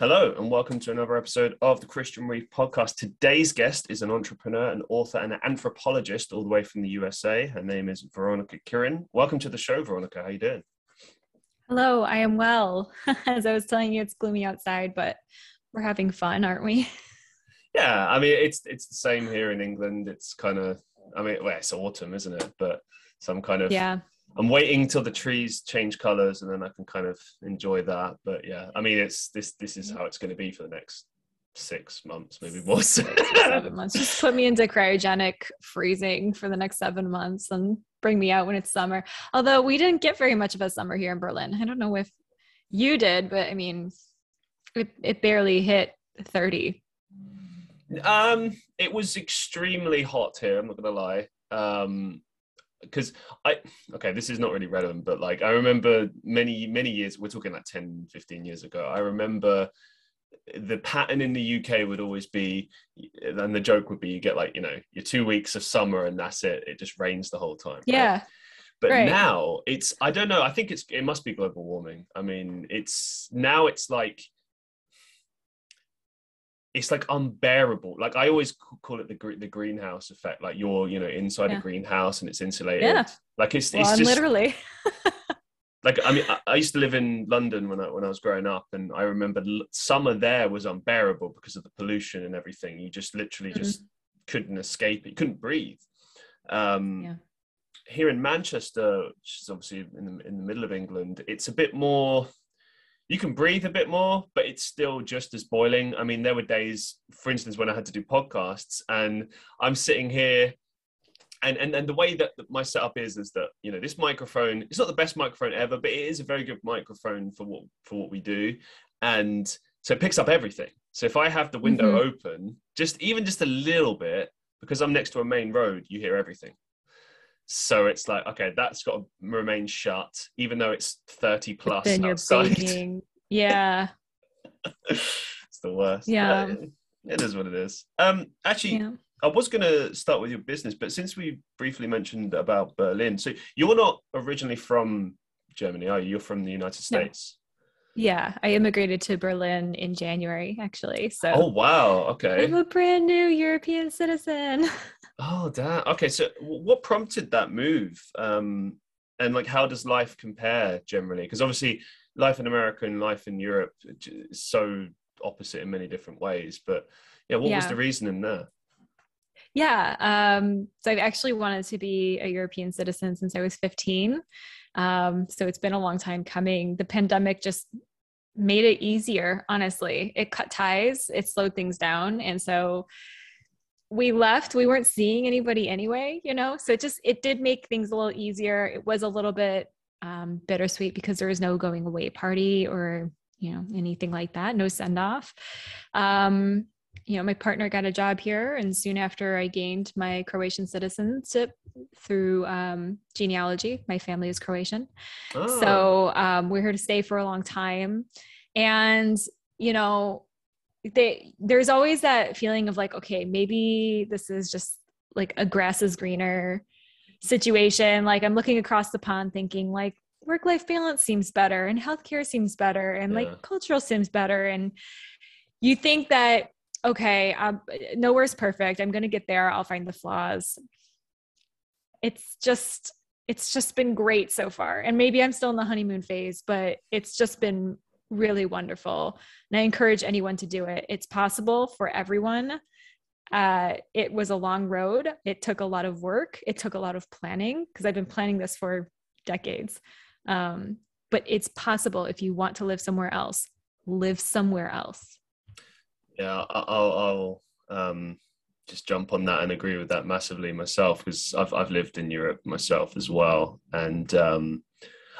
Hello, and welcome to another episode of the Christian Reeve podcast. Today's guest is an entrepreneur, an author, and an anthropologist all the way from the USA. Her name is Veronica Kirin. Welcome to the show, Veronica. How you doing? Hello, I am well. As I was telling you, it's gloomy outside, but we're having fun, aren't we? Yeah, I mean it's it's the same here in England. It's kind of I mean, well, it's autumn, isn't it? But some kind of yeah. I'm waiting till the trees change colors and then I can kind of enjoy that. But yeah, I mean, it's this this is how it's going to be for the next six months, maybe more. seven months. Just put me into cryogenic freezing for the next seven months and bring me out when it's summer. Although we didn't get very much of a summer here in Berlin. I don't know if you did, but I mean, it, it barely hit 30 um, it was extremely hot here. I'm not gonna lie. Um, because I okay, this is not really relevant, but like I remember many many years. We're talking like 10, 15 years ago. I remember the pattern in the UK would always be, and the joke would be, you get like you know your two weeks of summer and that's it. It just rains the whole time. Yeah. Right? But right. now it's I don't know. I think it's it must be global warming. I mean, it's now it's like it's like unbearable. Like I always call it the the greenhouse effect. Like you're, you know, inside yeah. a greenhouse and it's insulated. Yeah. Like it's, well, it's just literally. like I mean, I, I, used to live in London when I when I was growing up, and I remember summer there was unbearable because of the pollution and everything. You just literally mm-hmm. just couldn't escape it. You couldn't breathe. Um, yeah. Here in Manchester, which is obviously in the in the middle of England, it's a bit more you can breathe a bit more, but it's still just as boiling. I mean, there were days, for instance, when I had to do podcasts, and I'm sitting here, and and, and the way that my setup is is that you know this microphone. It's not the best microphone ever, but it is a very good microphone for what for what we do, and so it picks up everything. So if I have the window mm-hmm. open, just even just a little bit, because I'm next to a main road, you hear everything. So it's like, okay, that's got to remain shut, even though it's 30 plus then outside. You're yeah. it's the worst. Yeah. it is what it is. Um, actually, yeah. I was going to start with your business, but since we briefly mentioned about Berlin, so you're not originally from Germany, are you? You're from the United States. Yeah, I immigrated to Berlin in January, actually. So. Oh wow! Okay. I'm a brand new European citizen. Oh, damn. Okay, so what prompted that move? Um, and like, how does life compare generally? Because obviously, life in America and life in Europe is so opposite in many different ways. But yeah, what yeah. was the reasoning there? Yeah, um, so I've actually wanted to be a European citizen since I was 15. Um, so it's been a long time coming. The pandemic just made it easier, honestly. It cut ties, it slowed things down. And so we left, we weren't seeing anybody anyway, you know? So it just, it did make things a little easier. It was a little bit um, bittersweet because there was no going away party or, you know, anything like that, no send off. Um, you know, my partner got a job here, and soon after I gained my Croatian citizenship through um, genealogy. My family is Croatian. Oh. So um, we're here to stay for a long time. And, you know, they, there's always that feeling of like, okay, maybe this is just like a grass is greener situation. Like I'm looking across the pond thinking, like, work life balance seems better and healthcare seems better and yeah. like cultural seems better. And you think that okay, um, nowhere's perfect. I'm going to get there. I'll find the flaws. It's just, it's just been great so far. And maybe I'm still in the honeymoon phase, but it's just been really wonderful. And I encourage anyone to do it. It's possible for everyone. Uh, it was a long road. It took a lot of work. It took a lot of planning because I've been planning this for decades. Um, but it's possible if you want to live somewhere else, live somewhere else. Yeah, I'll, I'll um, just jump on that and agree with that massively myself because I've I've lived in Europe myself as well, and um,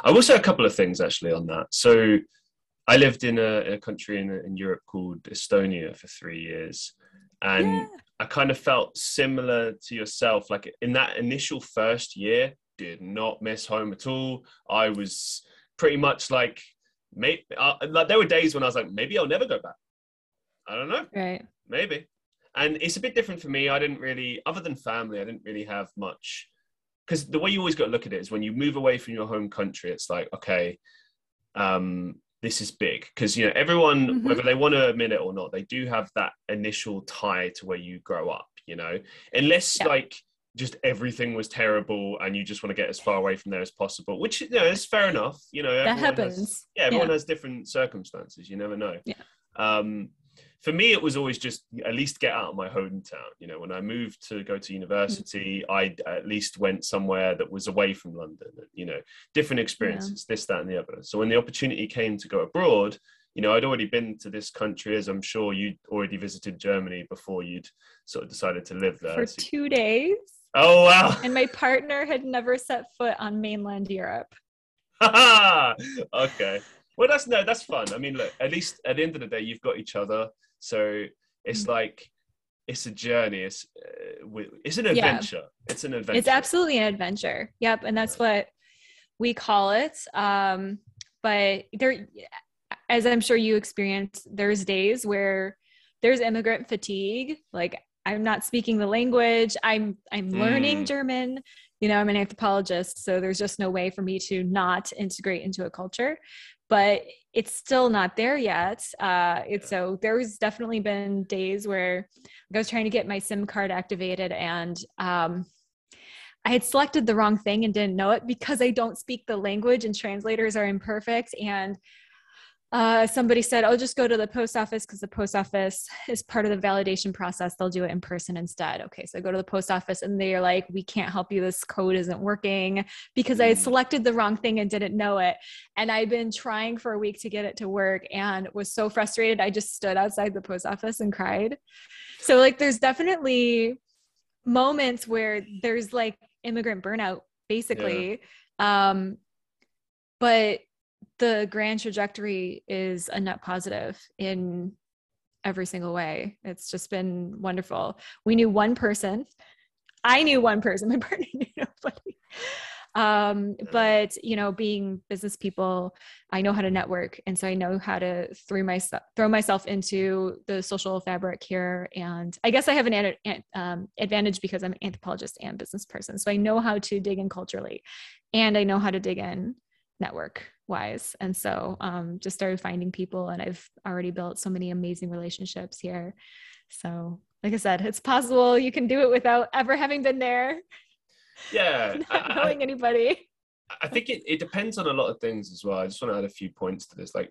I will say a couple of things actually on that. So I lived in a, a country in, in Europe called Estonia for three years, and yeah. I kind of felt similar to yourself. Like in that initial first year, did not miss home at all. I was pretty much like, maybe uh, like there were days when I was like, maybe I'll never go back. I don't know. Right. Maybe. And it's a bit different for me. I didn't really, other than family, I didn't really have much. Because the way you always got to look at it is when you move away from your home country, it's like, okay, um, this is big because you know everyone Mhm. whether they want to admit it or not they do have that initial tie to where you grow up you know unless Yeah. like just everything was terrible and you just want to get as far away from there as possible which you know is fair enough you know that everyone has- happens. yeah everyone Yeah. has different circumstances you never know Yeah. um for me it was always just at least get out of my hometown you know when i moved to go to university i at least went somewhere that was away from london you know different experiences this that and the other so when the opportunity came to go abroad you know i'd already been to this country as i'm sure you'd already visited germany before you'd sort of decided to live there For So- two days. oh wow And my partner had never set foot on mainland Europe. okay. Well, that's no, that's fun. I mean, look, at least at the end of the day, you've got each other, so it's Mm. like it's a journey. It's uh, it's an Yeah. adventure. It's an adventure. It's absolutely an adventure. Yep. And that's what we call it. Um, but there, as I'm sure you experience, there's days where there's immigrant fatigue. Like I'm not speaking the language. I'm I'm learning Mm. German. You know, I'm an anthropologist, so there's just no way for me to not integrate into a culture. But it's still not there yet. Uh, it's so there's definitely been days where I was trying to get my SIM card activated and um, I had selected the wrong thing and didn't know it because I don't speak the language and translators are imperfect. And uh, somebody said, I'll just go to the post office because the post office is part of the validation process. They'll do it in person instead." Okay, so I go to the post office and they're like, "We can't help you. This code isn't working because I Mm. selected the wrong thing and didn't know it." And I'd been trying for a week to get it to work and was so frustrated. I just stood outside the post office and cried. So, like, there's definitely moments where there's like immigrant burnout basically um but the grand trajectory is a net positive in every single way. It's just been wonderful. We knew one person. I knew one person my partner knew nobody. Um but you know being business people i know how to network. And so i know how to throw myself throw myself into the social fabric here. And i guess i have an ad- ad- um, advantage because i'm an anthropologist and business person. So i know how to dig in culturally. And i know how to dig in network wise and so um just started finding people and i've already built so many amazing relationships here so like i said it's possible you can do it without ever having been there yeah. Not I- knowing anybody I think it, it depends on a lot of things as well. I just want to add a few points to this. Like,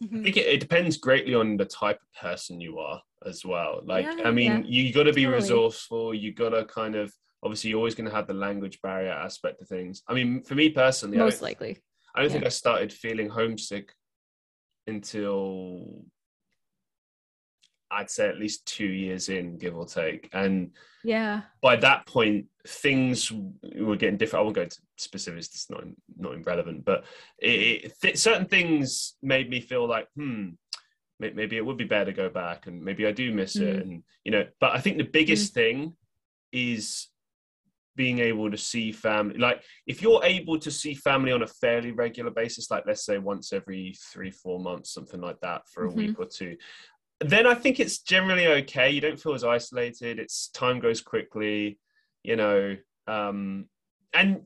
I Mhm. think it, it depends greatly on the type of person you are as well. Like, Yeah, I mean, you got to be Totally. resourceful. You got to kind of obviously you're always going to have the language barrier aspect of things. I mean, for me personally, most don't- likely I don't think I started feeling homesick until I'd say at least two years in, give or take. And yeah by that point, things were getting different. I won't go into specifics; it's not not irrelevant. But it, it, certain things made me feel like, hmm, may- maybe it would be better to go back, and maybe I do miss it. Mm. And you know, but I think the biggest thing is being able to see family. Like, if you're able to see family on a fairly regular basis, like let's say once every three, four months, something like that, for a Mhm. week or two, then I think it's generally okay. You don't feel as isolated. It's time goes quickly, you know. Um, and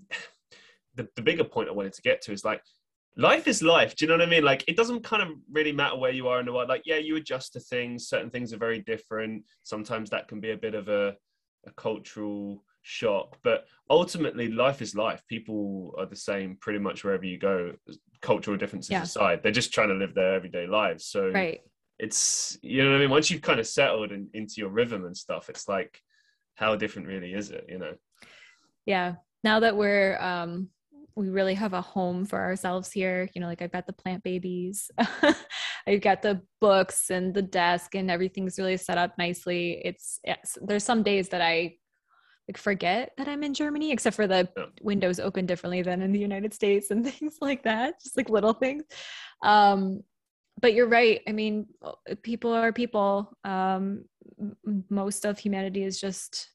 the, the bigger point I wanted to get to is like life is life. Do you know what I mean? Like it doesn't kind of really matter where you are in the world. Like, yeah, you adjust to things. Certain things are very different. Sometimes that can be a bit of a, a cultural shock. But ultimately life is life. People are the same pretty much wherever you go. Cultural differences Yeah. aside. They're just trying to live their everyday lives. So right it's you know what I mean. Once you've kind of settled in, into your rhythm and stuff, it's like how different really is it? You know? yeah now that we're um we really have a home for ourselves here you know like i've got the plant babies i've got the books and the desk and everything's really set up nicely it's, it's there's some days that i like forget that i'm in germany except for the Yeah. windows open differently than in the united states and things like that just like little things. Um but you're right. I mean people are people. Um most of humanity is just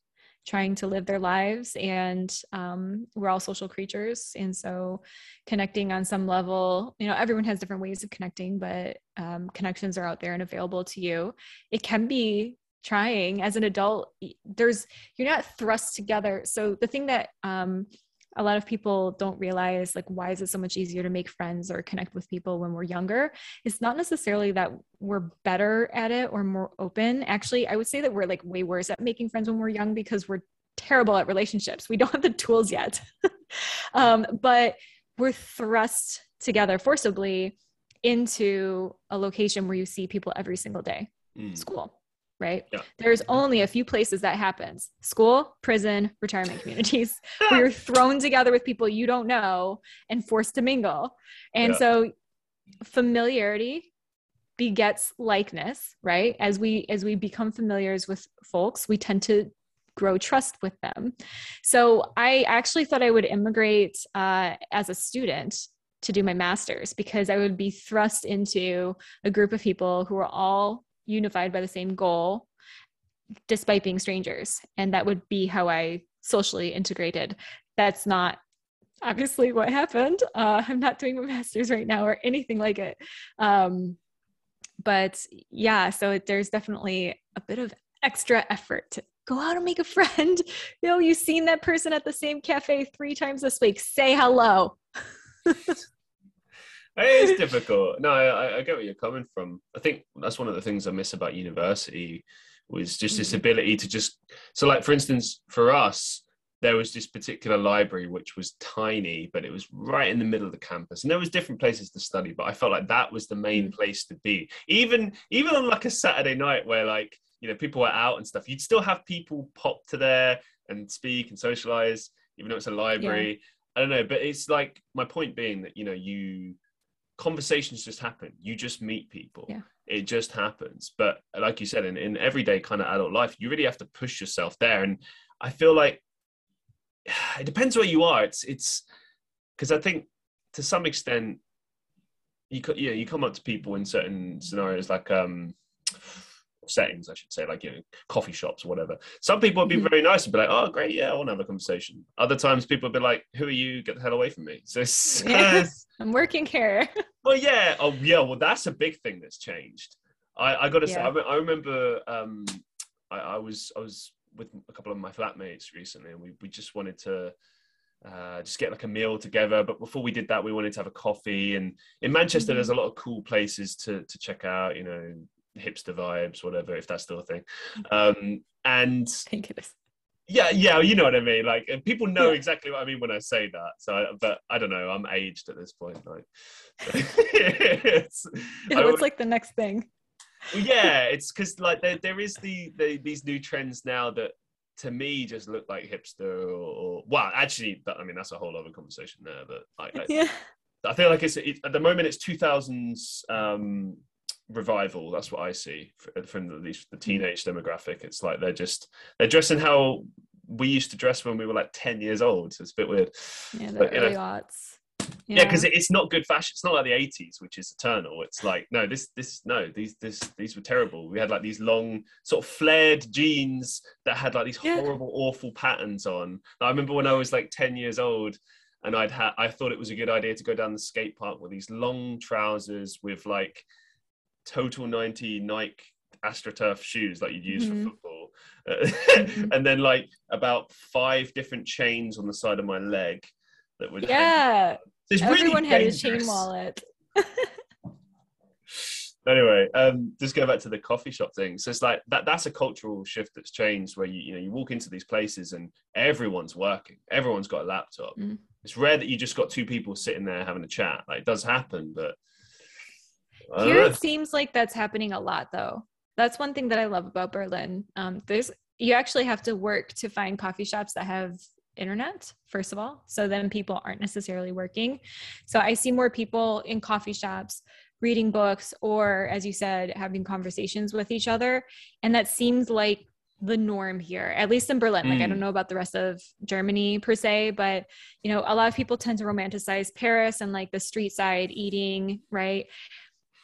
trying to live their lives and um, we're all social creatures. And so connecting on some level you know everyone has different ways of connecting but um, connections are out there and available to you. It can be trying as an adult there's you're not thrust together. So the thing that um, a lot of people don't realize like why is it so much easier to make friends or connect with people when we're younger? It's not necessarily that we're better at it or more open. Actually i would say that we're like way worse at making friends when we're young because we're terrible at relationships. We don't have the tools yet. Um, but we're thrust together forcibly into a location where you see people every single day. Mm. school right? Yeah. There's only a few places that happens school, prison, retirement communities where you're thrown together with people you don't know and forced to mingle. And yeah. so familiarity begets likeness, right? As we as we become familiars with folks, we tend to grow trust with them. So I actually thought I would immigrate uh, as a student to do my master's because I would be thrust into a group of people who are all unified by the same goal despite being strangers. And that would be how i socially integrated. That's not obviously what happened. Uh, i'm not doing my master's right now or anything like it. Um, but yeah so there's definitely a bit of extra effort to go out and make a friend. You know you've seen that person at the same cafe three times this week. Say hello it is difficult. No, I, I, get where you're coming from. I think that's one of the things I miss about university was just this mm. ability to just. So, like for instance, for us, there was this particular library which was tiny, but it was right in the middle of the campus, and there was different places to study. But I felt like that was the main mm. place to be. Even even on like a Saturday night where like you know people were out and stuff, you'd still have people pop to there and speak and socialize, even though it's a library. Yeah. I don't know, but it's like my point being that you know you conversations just happen. You just meet people. Yeah. It just happens. But like you said, in, in everyday kind of adult life, you really have to push yourself there. And I feel like it depends where you are. It's it's because I think to some extent you yeah you come up to people in certain scenarios like um settings, I should say, like you know, coffee shops or whatever. Some people would be mm-hmm. very nice and be like, "Oh, great, yeah, I want to have a conversation." Other times, people would be like, "Who are you? Get the hell away from me!" So, yes, I'm working here. well, yeah, oh yeah, well, that's a big thing that's changed. I, I got to yeah. say, I, I remember um, I, I was I was with a couple of my flatmates recently, and we we just wanted to. Uh, just get like a meal together. But before we did that, we wanted to have a coffee. And in Manchester, mm-hmm. there's a lot of cool places to to check out. You know, hipster vibes, whatever, if that's still a thing. Um, and think it is. Yeah, yeah, you know what I mean. Like people know yeah. exactly what I mean when I say that. So, I, but I don't know. I'm aged at this point. Like, it's, yeah, what's like the next thing? yeah, it's because like there, there is the, the these new trends now that to me just look like hipster or, or well, actually, I mean that's a whole other conversation there. But I, I yeah. I feel like it's it, at the moment it's 2000s um, revival. That's what I see uh, from at least the mm. teenage demographic. It's like they're just they're dressing how we used to dress when we were like ten years old. So it's a bit weird. Yeah, the but, early know, aughts. Yeah, because yeah, it's not good fashion. It's not like the '80s, which is eternal. It's like no, this, this, no, these, this, these were terrible. We had like these long, sort of flared jeans that had like these yeah. horrible, awful patterns on. I remember when I was like ten years old, and I'd had, I thought it was a good idea to go down the skate park with these long trousers with like total 90 Nike AstroTurf shoes that you'd use mm-hmm. for football. mm-hmm. And then like about five different chains on the side of my leg that would Yeah. Everyone really had a chain wallet. anyway, um, just go back to the coffee shop thing. So it's like that that's a cultural shift that's changed where you you know you walk into these places and everyone's working. Everyone's got a laptop. Mm. It's rare that you just got two people sitting there having a chat. Like it does happen, but here it seems like that's happening a lot, though. That's one thing that I love about Berlin. Um, there's you actually have to work to find coffee shops that have internet first of all so then people aren't necessarily working so i see more people in coffee shops reading books or as you said having conversations with each other and that seems like the norm here at least in berlin mm. like i don't mm. know about the rest of germany per se but you know a lot of people tend to romanticize paris and like the street side eating right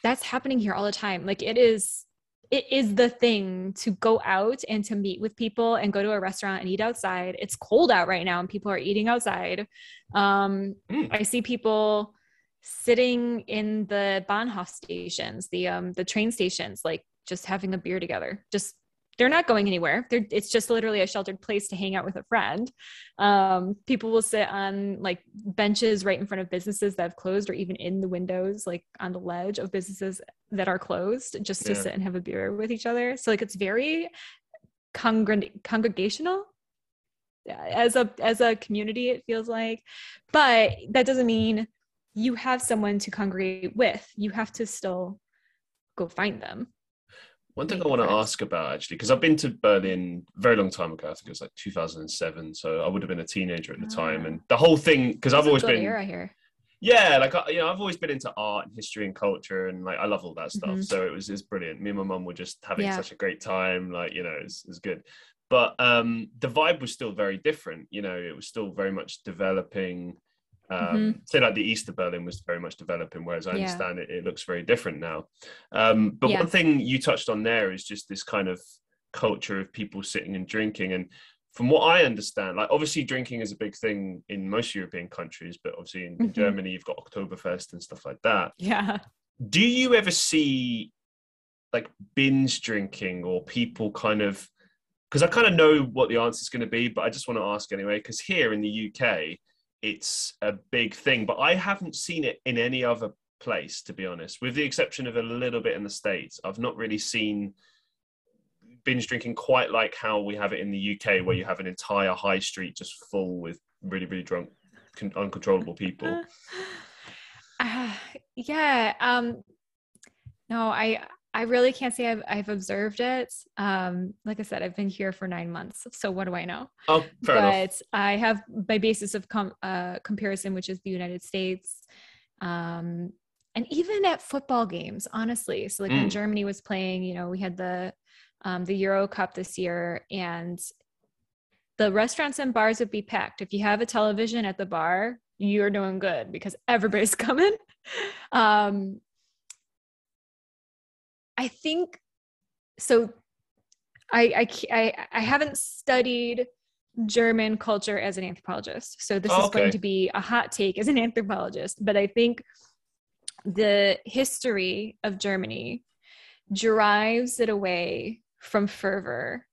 that's happening here all the time. Like it is it is the thing to go out and to meet with people and go to a restaurant and eat outside. It's cold out right now and people are eating outside. Um, mm. i see people sitting in the bahnhof stations the um the train stations like just having a beer together just they're not going anywhere. They're, it's just literally a sheltered place to hang out with a friend. Um, people will sit on like benches right in front of businesses that have closed, or even in the windows, like on the ledge of businesses that are closed, just to yeah. sit and have a beer with each other. So like it's very congr- congregational as a as a community. It feels like, but that doesn't mean you have someone to congregate with. You have to still go find them. One thing I want to ask about actually, because I've been to Berlin a very long time ago. I think it was like 2007, so I would have been a teenager at the time. And ah. the whole thing, because I've always been era here. Yeah, like you know, I've always been into art and history and culture, and like I love all that stuff. Mm-hmm. So it was it's brilliant. Me and my mum were just having yeah. such a great time. Like you know, it's it's good. But um, the vibe was still very different. You know, it was still very much developing um, mm-hmm. Say like the east of Berlin was very much developing, whereas I yeah. understand it, it looks very different now. Um, but yeah. one thing you touched on there is just this kind of culture of people sitting and drinking. And from what I understand, like obviously drinking is a big thing in most European countries, but obviously in, mm-hmm. Germany you've got Oktoberfest and stuff like that. Yeah. Do you ever see like binge drinking or people kind of because I kind of know what the answer is going to be, but I just want to ask anyway. Because here in the UK, it's a big thing, but I haven't seen it in any other place, to be honest, with the exception of a little bit in the States. I've not really seen binge drinking quite like how we have it in the UK, where you have an entire high street just full with really, really drunk, uncontrollable people. Uh, yeah. Um, no, I I really can't say I've, I've observed it. Um, like I said, I've been here for nine months. So what do I know? Oh, fair but enough. I have my basis of com- uh, comparison, which is the United States. Um, and even at football games, honestly. So like mm. when Germany was playing, you know, we had the, um, the Euro Cup this year and the restaurants and bars would be packed. If you have a television at the bar, you're doing good because everybody's coming. Um, I think so. I, I, I, I haven't studied German culture as an anthropologist. So this oh, is going to be a hot take as an anthropologist, but I think the history of Germany drives it away from fervor.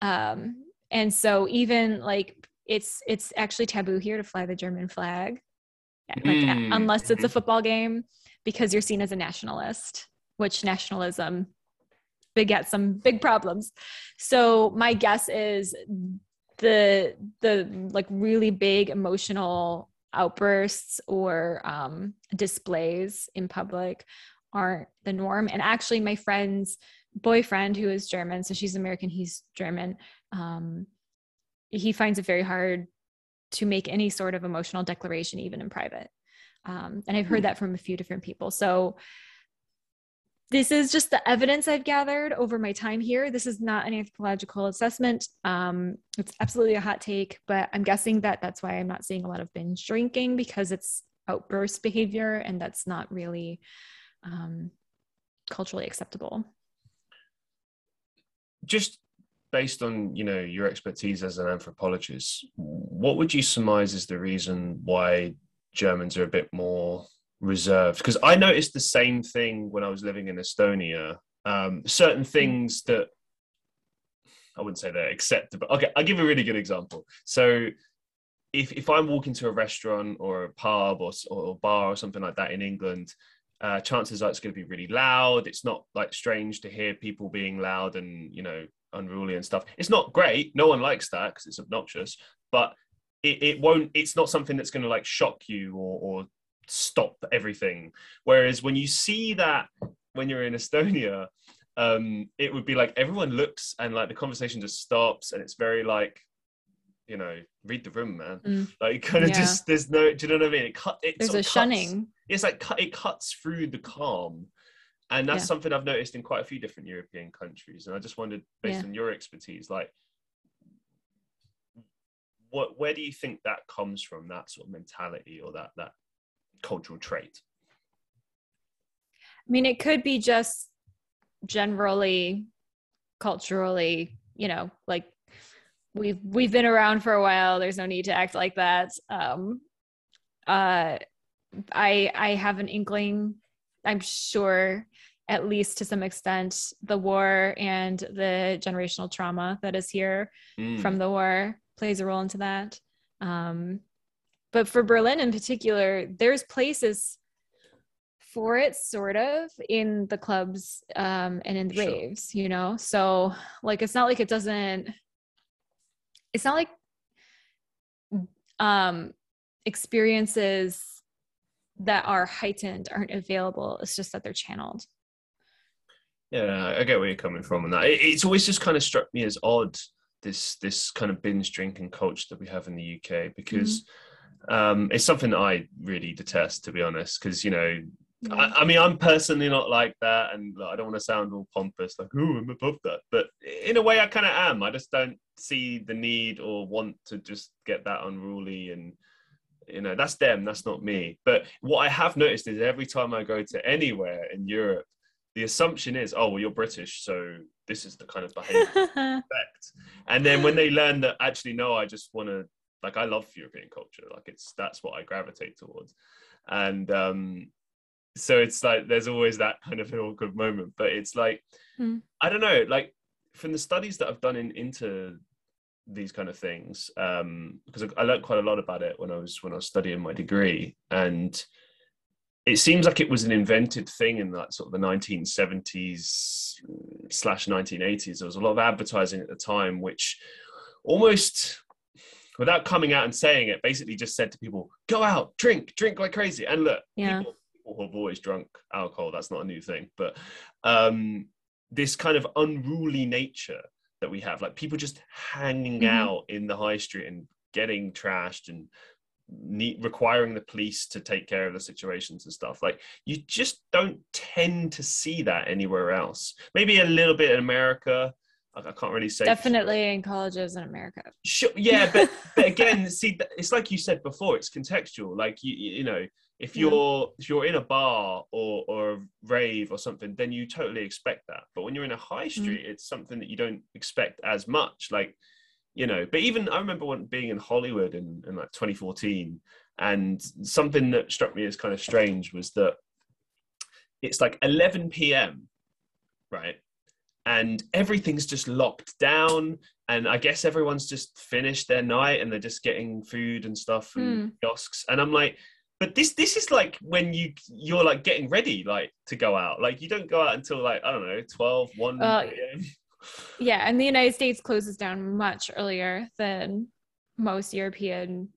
Um, and so even like it's it's actually taboo here to fly the German flag, like, mm. unless it's a mm-hmm. football game, because you're seen as a nationalist which nationalism begets some big problems. So my guess is the the like really big emotional outbursts or um, displays in public aren't the norm. And actually, my friend's boyfriend, who is German, so she's American, he's German. Um, he finds it very hard to make any sort of emotional declaration, even in private. Um, and I've heard hmm. that from a few different people. So this is just the evidence I've gathered over my time here. This is not an anthropological assessment. Um, it's absolutely a hot take, but I'm guessing that that's why I'm not seeing a lot of binge drinking because it's outburst behavior and that's not really um, culturally acceptable. Just based on you know your expertise as an anthropologist, what would you surmise is the reason why Germans are a bit more reserved because I noticed the same thing when I was living in Estonia. Um, certain hmm. things that I wouldn't say they're acceptable. Okay, I'll give a really good example. So if if I'm walking to a restaurant or a pub or or bar or something like that in England, uh, chances are it's going to be really loud. It's not like strange to hear people being loud and you know unruly and stuff. It's not great. No one likes that because it's obnoxious. But it, it won't. It's not something that's going to like shock you or, or stop everything. Whereas when you see that when you're in Estonia, um, it would be like everyone looks and like the conversation just stops and it's very like, you know, read the room, man. Mm. Like kind of yeah. just there's no, do you know what I mean? It cut. It there's a cuts, shunning. It's like it cuts through the calm, and that's yeah. something I've noticed in quite a few different European countries. And I just wondered, based yeah. on your expertise, like what where do you think that comes from that sort of mentality or that that cultural trait? I mean, it could be just generally culturally, you know, like we've we've been around for a while. There's no need to act like that. Um, uh, I I have an inkling. I'm sure at least to some extent, the war and the generational trauma that is here mm. from the war plays a role into that. Um, but for Berlin in particular, there's places for it sort of in the clubs um, and in the sure. raves, you know? So like it's not like it doesn't it's not like um experiences that are heightened aren't available. It's just that they're channeled. Yeah, I get where you're coming from on that. It's always just kind of struck me as odd this this kind of binge drinking culture that we have in the UK because mm-hmm. Um, it's something that I really detest, to be honest. Because you know, yeah. I, I, mean, I'm personally not like that, and like, I don't want to sound all pompous, like "oh, I'm above that." But in a way, I kind of am. I just don't see the need or want to just get that unruly and you know that's them that's not me but what i have noticed is every time i go to anywhere in europe the assumption is oh well you're british so this is the kind of behavior expect and then when they learn that actually no i just want to like i love european culture like it's that's what i gravitate towards and um so it's like there's always that kind of an awkward moment but it's like mm. i don't know like from the studies that i've done in into these kind of things um, because I learned quite a lot about it when I was when I was studying my degree, and it seems like it was an invented thing in that sort of the 1970s slash 1980s. There was a lot of advertising at the time, which almost without coming out and saying it, basically just said to people, "Go out, drink, drink like crazy." And look, yeah. people, people have always drunk alcohol. That's not a new thing, but um, this kind of unruly nature that we have like people just hanging mm-hmm. out in the high street and getting trashed and need, requiring the police to take care of the situations and stuff like you just don't tend to see that anywhere else maybe a little bit in america I can't really say. Definitely in colleges in America. Sure, yeah, but, but again, see, it's like you said before. It's contextual. Like you, you know, if you're yeah. if you're in a bar or or a rave or something then you totally expect that but when you're in a high mm. street mm. it's something that you don't expect as much like you know but even i remember when being in hollywood in, in like 2014 and something that struck me as kind of strange was that it's like 11 p.m right and everything's just locked down. And i guess everyone's just finished their night and they're just getting food and stuff from mm. kiosks. And i'm like but this this is like when you you're like getting ready like to go out. Like you don't go out until like i don't know 12 1 uh, yeah and the united states closes down much earlier than most european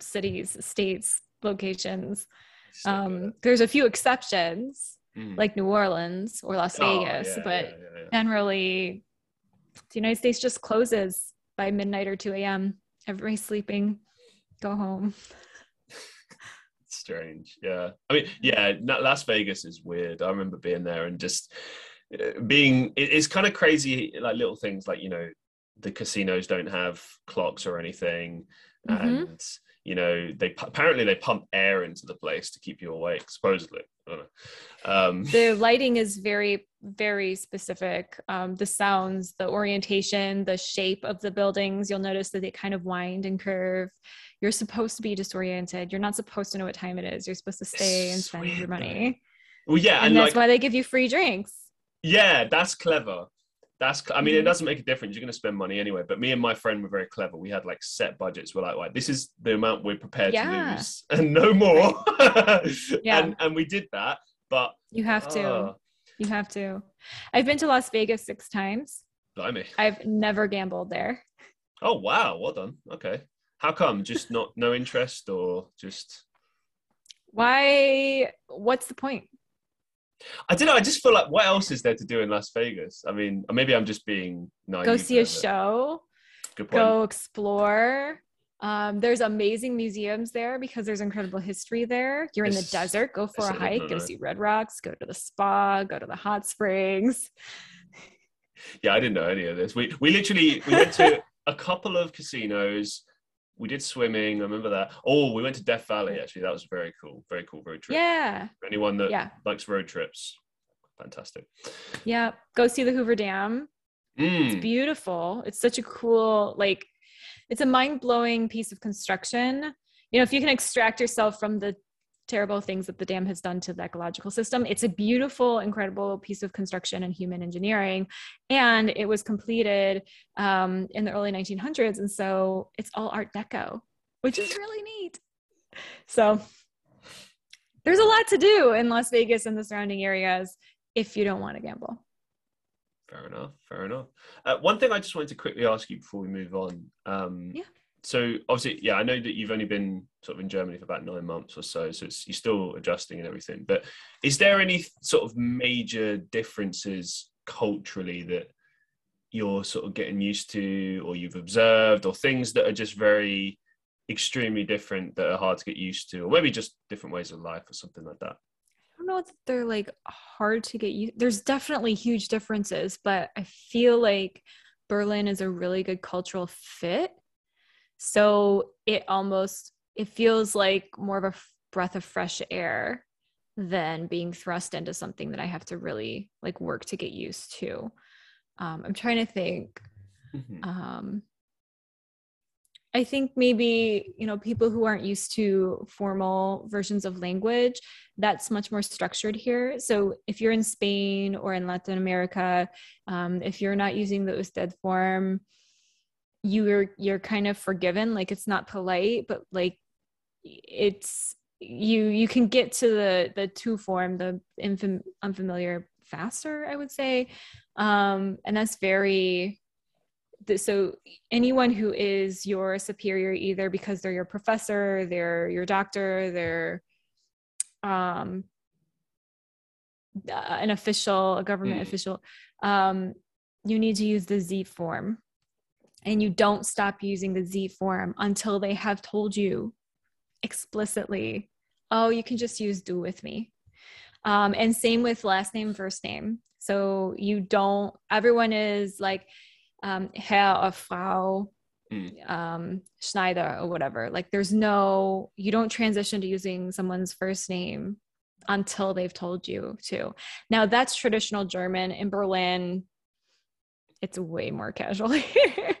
cities states locations. So um, there's a few exceptions mm. like new orleans or las vegas oh, yeah, but yeah, yeah, generally the united states just closes by midnight or 2 a.m everybody's sleeping go home strange. Yeah. I mean, yeah, Las Vegas is weird. I remember being there and just uh, being, it's kind of crazy, like little things like, you know, the casinos don't have clocks or anything. Mm-hmm. And, you know, they apparently they pump air into the place to keep you awake, supposedly. Um, the lighting is very, very specific. Um, the sounds, the orientation, the shape of the buildings, you'll notice that they kind of wind and curve you're supposed to be disoriented. You're not supposed to know what time it is. You're supposed to stay and spend your money. Well, yeah, and, and that's like, why they give you free drinks. Yeah, that's clever. That's I mean, it doesn't make a difference. You're going to spend money anyway. But me and my friend were very clever. We had like set budgets. We're like, right, this is the amount we're prepared yeah. to lose, and no more. yeah, and and we did that. But you have to. Uh, you have to. I've been to Las Vegas six times. Blimey. I've never gambled there. Oh wow, well done. Okay. How come? Just not no interest or just why what's the point? I don't know. I just feel like what else is there to do in Las Vegas? I mean, maybe I'm just being naive. Go see a show. Good point. Go explore. Um, there's amazing museums there because there's incredible history there. You're in the desert. Go for a hike. Go see Red Rocks. Go to the spa. Go to the hot springs. Yeah, I didn't know any of this. We we literally we went to a couple of casinos we did swimming. I remember that. Oh, we went to Death Valley. Actually, that was very cool. Very cool road trip. Yeah. For anyone that yeah. likes road trips, fantastic. Yeah, go see the Hoover Dam. Mm. It's beautiful. It's such a cool, like, it's a mind blowing piece of construction. You know, if you can extract yourself from the terrible things that the dam has done to the ecological system. It's a beautiful, incredible piece of construction and human engineering. And it was completed um, in the early 1900s. And so it's all Art Deco, which is really neat. So there's a lot to do in Las Vegas and the surrounding areas if you don't want to gamble. Fair enough. Fair enough. Uh, one thing I just wanted to quickly ask you before we move on. Um, yeah. So obviously, yeah, I know that you've only been sort of in Germany for about nine months or so, so you're still adjusting and everything. But is there any sort of major differences culturally that you're sort of getting used to, or you've observed, or things that are just very extremely different that are hard to get used to, or maybe just different ways of life or something like that? I don't know if they're like hard to get used. There's definitely huge differences, but I feel like Berlin is a really good cultural fit. So it almost it feels like more of a breath of fresh air than being thrust into something that I have to really like work to get used to. Um, I'm trying to think. Mm-hmm. Um, I think maybe, you know, people who aren't used to formal versions of language, that's much more structured here. So if you're in Spain or in Latin America, um, if you're not using the usted form, you're you're kind of forgiven. Like it's not polite, but like it's you you can get to the the tú form, the infam- unfamiliar faster, I would say. Um, and that's very so anyone who is your superior either because they're your professor they're your doctor they're um, an official a government mm. official um, you need to use the Sie form and you don't stop using the Sie form until they have told you explicitly oh you can just use du with me um, and same with last name first name so you don't everyone is like um, Herr or Frau mm. um, Schneider or whatever. Like there's no, you don't transition to using someone's first name until they've told you to. Now that's traditional German. In Berlin, it's way more casual here.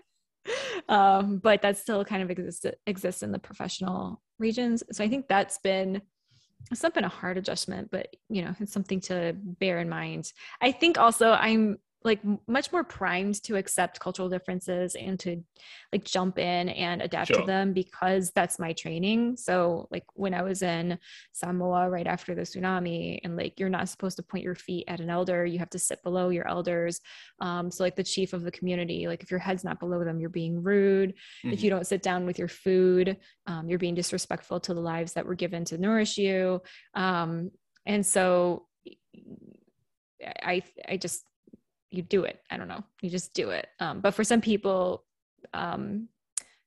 Um, but that still kind of exists exists in the professional regions. So I think that's been it's not been a hard adjustment, but you know, it's something to bear in mind. I think also I'm like much more primed to accept cultural differences and to like jump in and adapt sure. to them because that's my training so like when i was in samoa right after the tsunami and like you're not supposed to point your feet at an elder you have to sit below your elders um, so like the chief of the community like if your head's not below them you're being rude mm-hmm. if you don't sit down with your food um, you're being disrespectful to the lives that were given to nourish you um, and so I I just you do it. I don't know. You just do it. Um, but for some people um,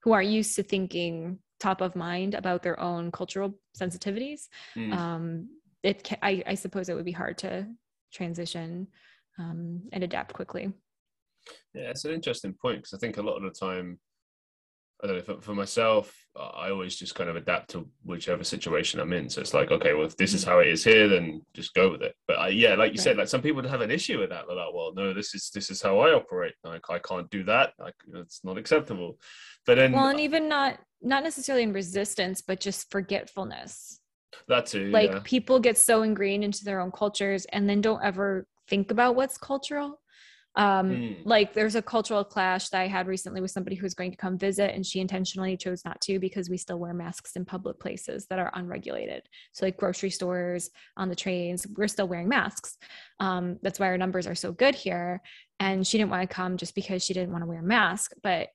who aren't used to thinking top of mind about their own cultural sensitivities, mm. um, it can, I, I, suppose it would be hard to transition um, and adapt quickly. Yeah, it's an interesting point because I think a lot of the time I don't know, for, for, myself, I always just kind of adapt to whichever situation I'm in. So it's like, okay, well, if this is mm-hmm. how it is here, then just go with it. But I, yeah, like you right. said, like some people have an issue with that. They're like, well, no, this is this is how I operate. Like I can't do that. Like it's not acceptable. But then, well, and even not not necessarily in resistance, but just forgetfulness. That too. Like yeah. people get so ingrained into their own cultures and then don't ever think about what's cultural um, mm. Like there's a cultural clash that I had recently with somebody who's going to come visit, and she intentionally chose not to because we still wear masks in public places that are unregulated. So, like grocery stores, on the trains, we're still wearing masks. Um, that's why our numbers are so good here. And she didn't want to come just because she didn't want to wear a mask, but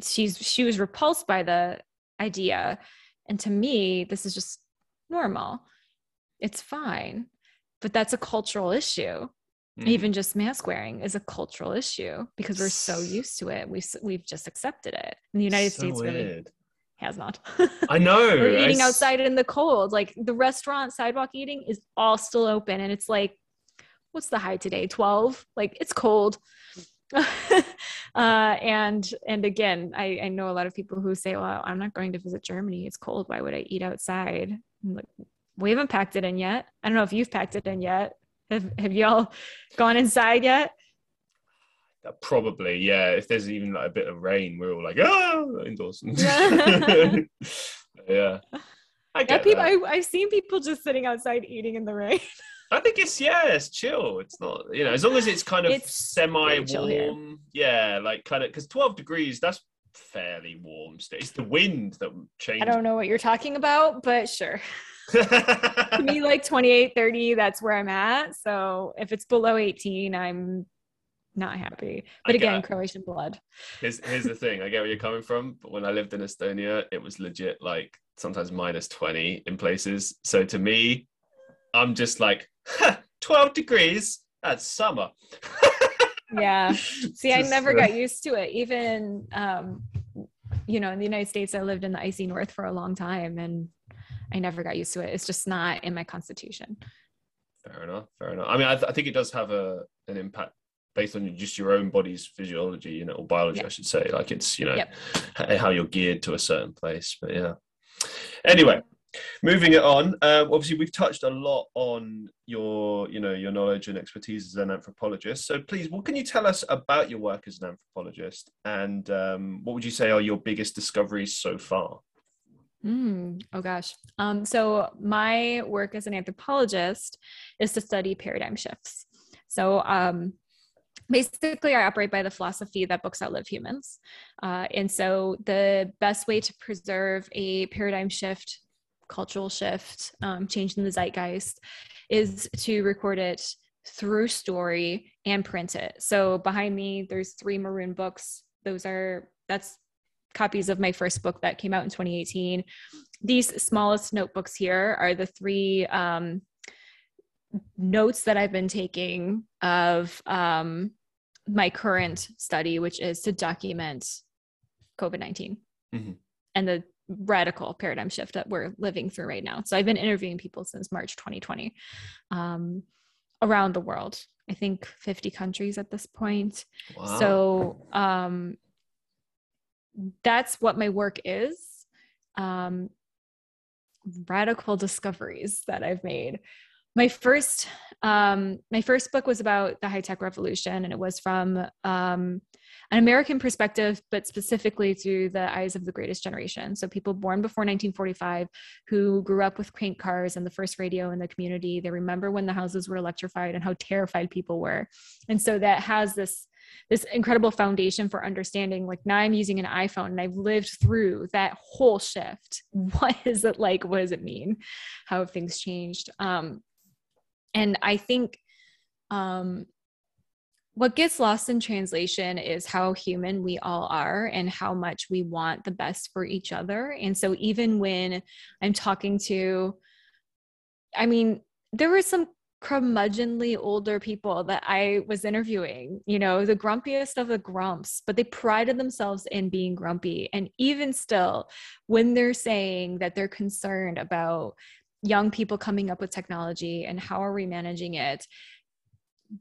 she's she was repulsed by the idea. And to me, this is just normal. It's fine. But that's a cultural issue mm Even just mask wearing is a cultural issue because we're so used to it. We've we've just accepted it. And the United so States weird. really has not. I know. we're eating I... outside in the cold. Like the restaurant sidewalk eating is all still open, and it's like, what's the high today? Twelve. Like it's cold. uh, and and again, I, I know a lot of people who say, "Well, I'm not going to visit Germany. It's cold. Why would I eat outside?" I'm like, we haven't packed it in yet. I don't know if you've packed it in yet. Have Have y'all gone inside yet? Probably, yeah. If there's even like a bit of rain, we're all like, ah, indoors. yeah. I Yeah, get people. that. I, I've seen people just sitting outside eating in the rain. I think it's yeah, it's chill. It's not you know as long as it's kind of It's semi very chill here. warm. Yeah, like kind of because twelve degrees that's fairly warm. It's the wind that changes. I don't know what you're talking about, but sure. To me, like 28, 30, that's where I'm at. So if it's below 18, I'm not happy. But I again, Croatian blood. here's here's the thing. I get where you're coming from, but when I lived in Estonia, it was legit like sometimes minus twenty in places. So to me, I'm just like twelve degrees. That's summer. Yeah. See, I never uh, got used to it. Even, um, you know, in the United States, I lived in the icy north for a long time and I never got used to it. It's just not in my constitution. Fair enough. Fair enough. I mean, I, th- I think it does have a an impact based on just your own body's physiology, you know, or biology, Yeah. I should say. Like it's you know Yep. how you're geared to a certain place. But yeah. Anyway, moving it on. Um, obviously, we've touched a lot on your you know your knowledge and expertise as an anthropologist. So please, what can you tell us about your work as an anthropologist, and um, what would you say are your biggest discoveries so far? Mm, oh gosh. Um, so my work as an anthropologist is to study paradigm shifts. So um, basically, I operate by the philosophy that books outlive humans. Uh, and so the best way to preserve a paradigm shift, cultural shift, um, change in the zeitgeist, is to record it through story and print it. So behind me, there's three maroon books. Those are that's copies of my first book that came out in 2018. These smallest notebooks here are the three um, notes that I've been taking of um, my current study, which is to document COVID 19 Mhm. and the radical paradigm shift that we're living through right now. So I've been interviewing people since March 2020 um, around the world. I think 50 countries at this point. Wow. So um, that's what my work is. Um, radical discoveries that I've made. My first, um, my first book was about the high tech revolution, and it was from um, an American perspective, but specifically through the eyes of the greatest generation. So people born before 1945 who grew up with crank cars and the first radio in the community. They remember when the houses were electrified and how terrified people were, and so that has this this incredible foundation for understanding like now i'm using an iphone and i've lived through that whole shift what is it like what does it mean how have things changed um and i think um what gets lost in translation is how human we all are and how much we want the best for each other and so even when i'm talking to i mean there were some curmudgeonly older people that I was interviewing, you know, the grumpiest of the grumps, but they prided themselves in being grumpy. And even still, when they're saying that they're concerned about young people coming up with technology and how are we managing it,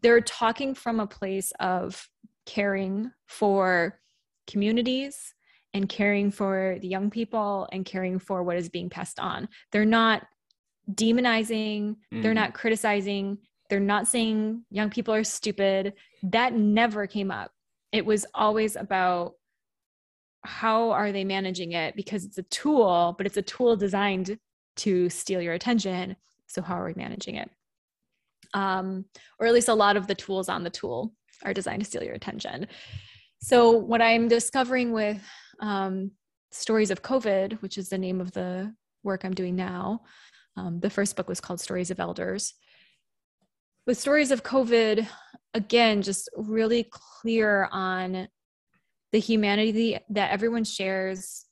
they're talking from a place of caring for communities and caring for the young people and caring for what is being passed on. They're not demonizing, they're Mhm. not criticizing, they're not saying young people are stupid. That never came up. It was always about how are they managing it because it's a tool, but it's a tool designed to steal your attention. So how are we managing it? Um, or at least a lot of the tools on the tool are designed to steal your attention. So what I'm discovering with um, stories of COVID, which is the name of the work I'm doing now, um, the first book was called Stories of Elders. With Stories of COVID, again, just really clear on the humanity that everyone shares,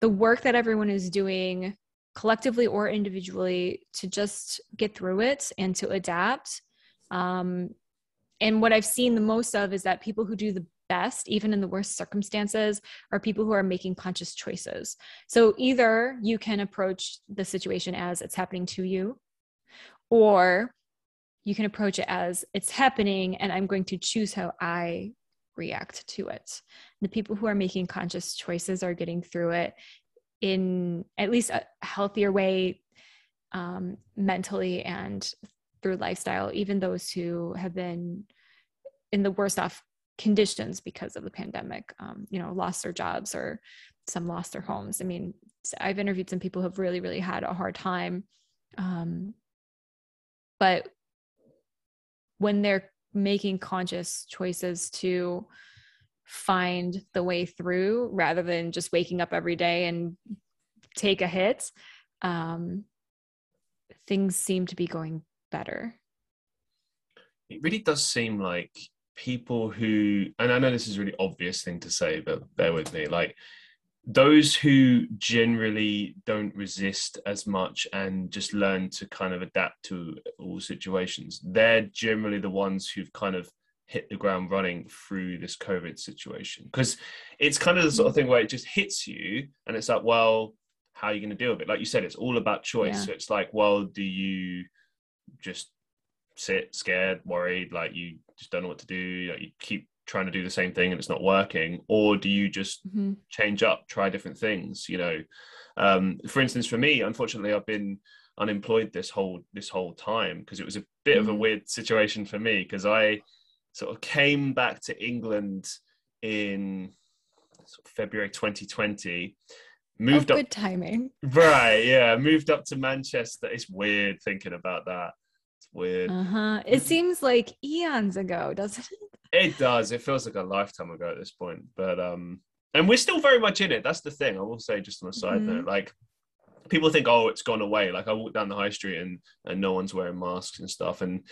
the work that everyone is doing collectively or individually to just get through it and to adapt. Um, and what I've seen the most of is that people who do the best, even in the worst circumstances, are people who are making conscious choices. So either you can approach the situation as it's happening to you, or you can approach it as it's happening and I'm going to choose how I react to it. The people who are making conscious choices are getting through it in at least a healthier way um, mentally and through lifestyle, even those who have been in the worst off conditions because of the pandemic, um, you know, lost their jobs or some lost their homes. I mean, I've interviewed some people who've really, really had a hard time. Um, but when they're making conscious choices to find the way through rather than just waking up every day and take a hit, um, things seem to be going better. It really does seem like people who, and I know this is a really obvious thing to say, but bear with me, like those who generally don't resist as much and just learn to kind of adapt to all situations, they're generally the ones who've kind of hit the ground running through this COVID situation. Because it's kind of the sort of thing where it just hits you and it's like, well, how are you going to deal with it? Like you said, it's all about choice. Yeah. So it's like, well, do you just sit scared, worried, like you just don't know what to do, like you keep trying to do the same thing and it's not working or do you just mm-hmm. change up try different things you know um, for instance for me unfortunately i've been unemployed this whole this whole time because it was a bit mm-hmm. of a mm-hmm. weird situation for me because i sort of came back to england in sort of february 2020 moved oh, up good timing right yeah moved up to manchester it's weird thinking about that it's weird uh-huh it seems like eons ago doesn't it it does. It feels like a lifetime ago at this point, but um, and we're still very much in it. That's the thing. I will say, just on a side mm-hmm. note, like people think, oh, it's gone away. Like I walk down the high street and and no one's wearing masks and stuff. And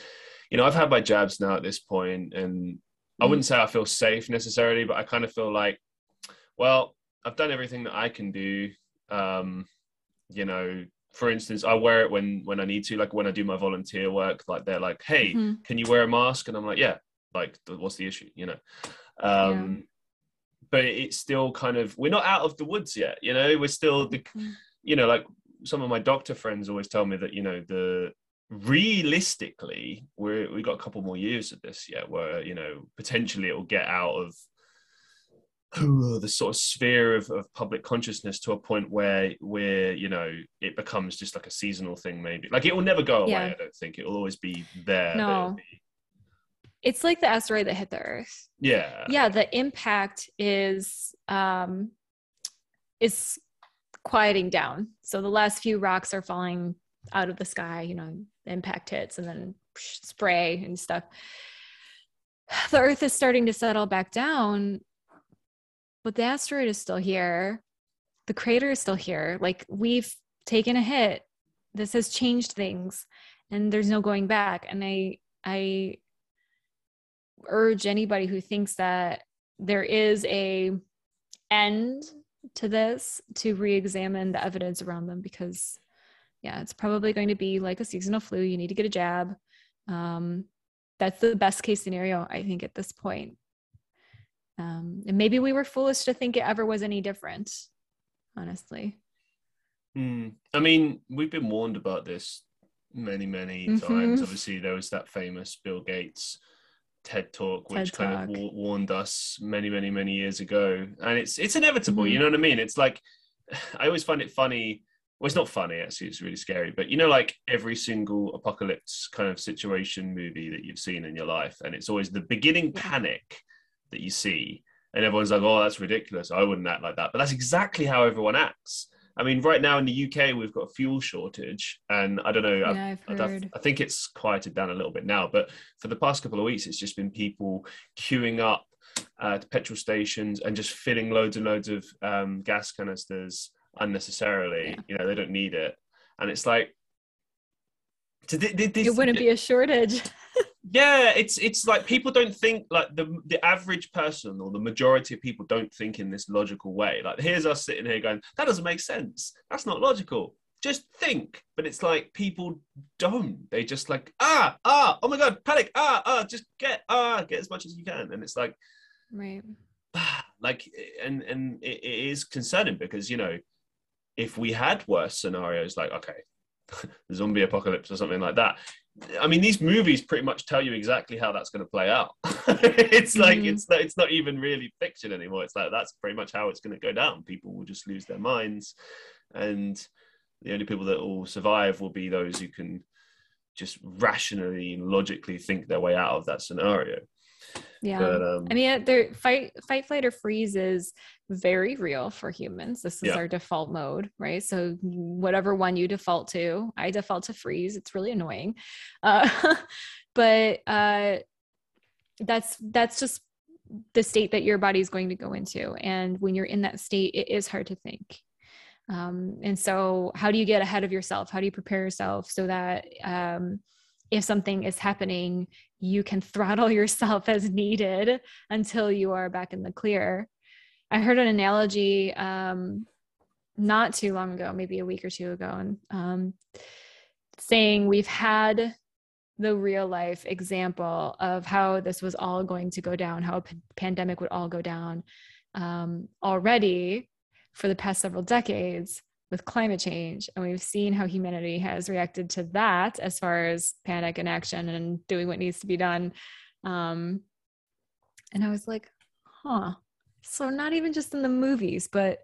you know, I've had my jabs now at this point, and mm-hmm. I wouldn't say I feel safe necessarily, but I kind of feel like, well, I've done everything that I can do. Um, you know, for instance, I wear it when when I need to, like when I do my volunteer work. Like they're like, "Hey, mm-hmm. can you wear a mask?" And I'm like, "Yeah, like what's the issue you know um yeah. but it's still kind of we're not out of the woods yet you know we're still the mm-hmm. you know like some of my doctor friends always tell me that you know the realistically we're we got a couple more years of this yet where you know potentially it will get out of the sort of sphere of, of public consciousness to a point where where you know it becomes just like a seasonal thing maybe. Like it will never go away yeah. i don't think. It will always be there no. Be, it's like the asteroid that hit the earth. Yeah. Yeah the impact is um is quieting down. So the last few rocks are falling out of the sky you know impact hits and then spray and stuff. The earth is starting to settle back down but the asteroid is still here. The crater is still here. Like we've taken a hit. This has changed things and there's no going back. And i i urge anybody who thinks that there is a end to this to re-examine the evidence around them because yeah it's probably going to be like a seasonal flu you need to get a jab um, that's the best case scenario i think at this point um, and maybe we were foolish to think it ever was any different honestly mm. i mean we've been warned about this many many mm-hmm. times obviously there was that famous bill gates TED Talk, which TED kind of warned us many, many, many years ago. And it's it's inevitable. Mm-hmm. You know what I mean? It's like I always find it funny. Well, it's not funny actually. It's really scary. But you know, like every single apocalypse kind of situation movie that you've seen in your life, and it's always the beginning panic that you see, and everyone's like, "Oh, that's ridiculous. I wouldn't act like that." But that's exactly how everyone acts. I mean, right now in the UK, we've got a fuel shortage, and I don't know. Yeah, I've, I've heard. I think it's quieted down a little bit now, but for the past couple of weeks, it's just been people queuing up at petrol stations and just filling loads and loads of um, gas canisters unnecessarily. Yeah. You know, they don't need it, and it's like, this, it wouldn't be a shortage. yeah it's it's like people don't think like the the average person or the majority of people don't think in this logical way. Like here's us sitting here going that doesn't make sense. That's not logical. Just think. But it's like people don't. They just like ah ah oh my god panic. Ah ah just get ah get as much as you can. And it's like right. like and and it, it is concerning because you know if we had worse scenarios like okay the zombie apocalypse or something like that I mean, these movies pretty much tell you exactly how that's going to play out. it's like mm-hmm. it's not, it's not even really fiction anymore. It's like that's pretty much how it's going to go down. People will just lose their minds, and the only people that will survive will be those who can just rationally and logically think their way out of that scenario. Yeah. But, um, I mean, there fight, fight, flight, or freeze is very real for humans. This is Yeah. our default mode, right? So whatever one you default to, I default to freeze. It's really annoying, uh, but uh, that's that's just the state that your body is going to go into. And when you're in that state, it is hard to think. Um, and so, how do you get ahead of yourself? How do you prepare yourself so that um, if something is happening, you can throttle yourself as needed until you are back in the clear? I heard an analogy um, not too long ago, maybe a week or two ago, and um, saying we've had the real life example of how this was all going to go down, how a p- pandemic would all go down um, already for the past several decades with climate change. And we've seen how humanity has reacted to that as far as panic and action and doing what needs to be done. Um, and I was like, huh. So, not even just in the movies, but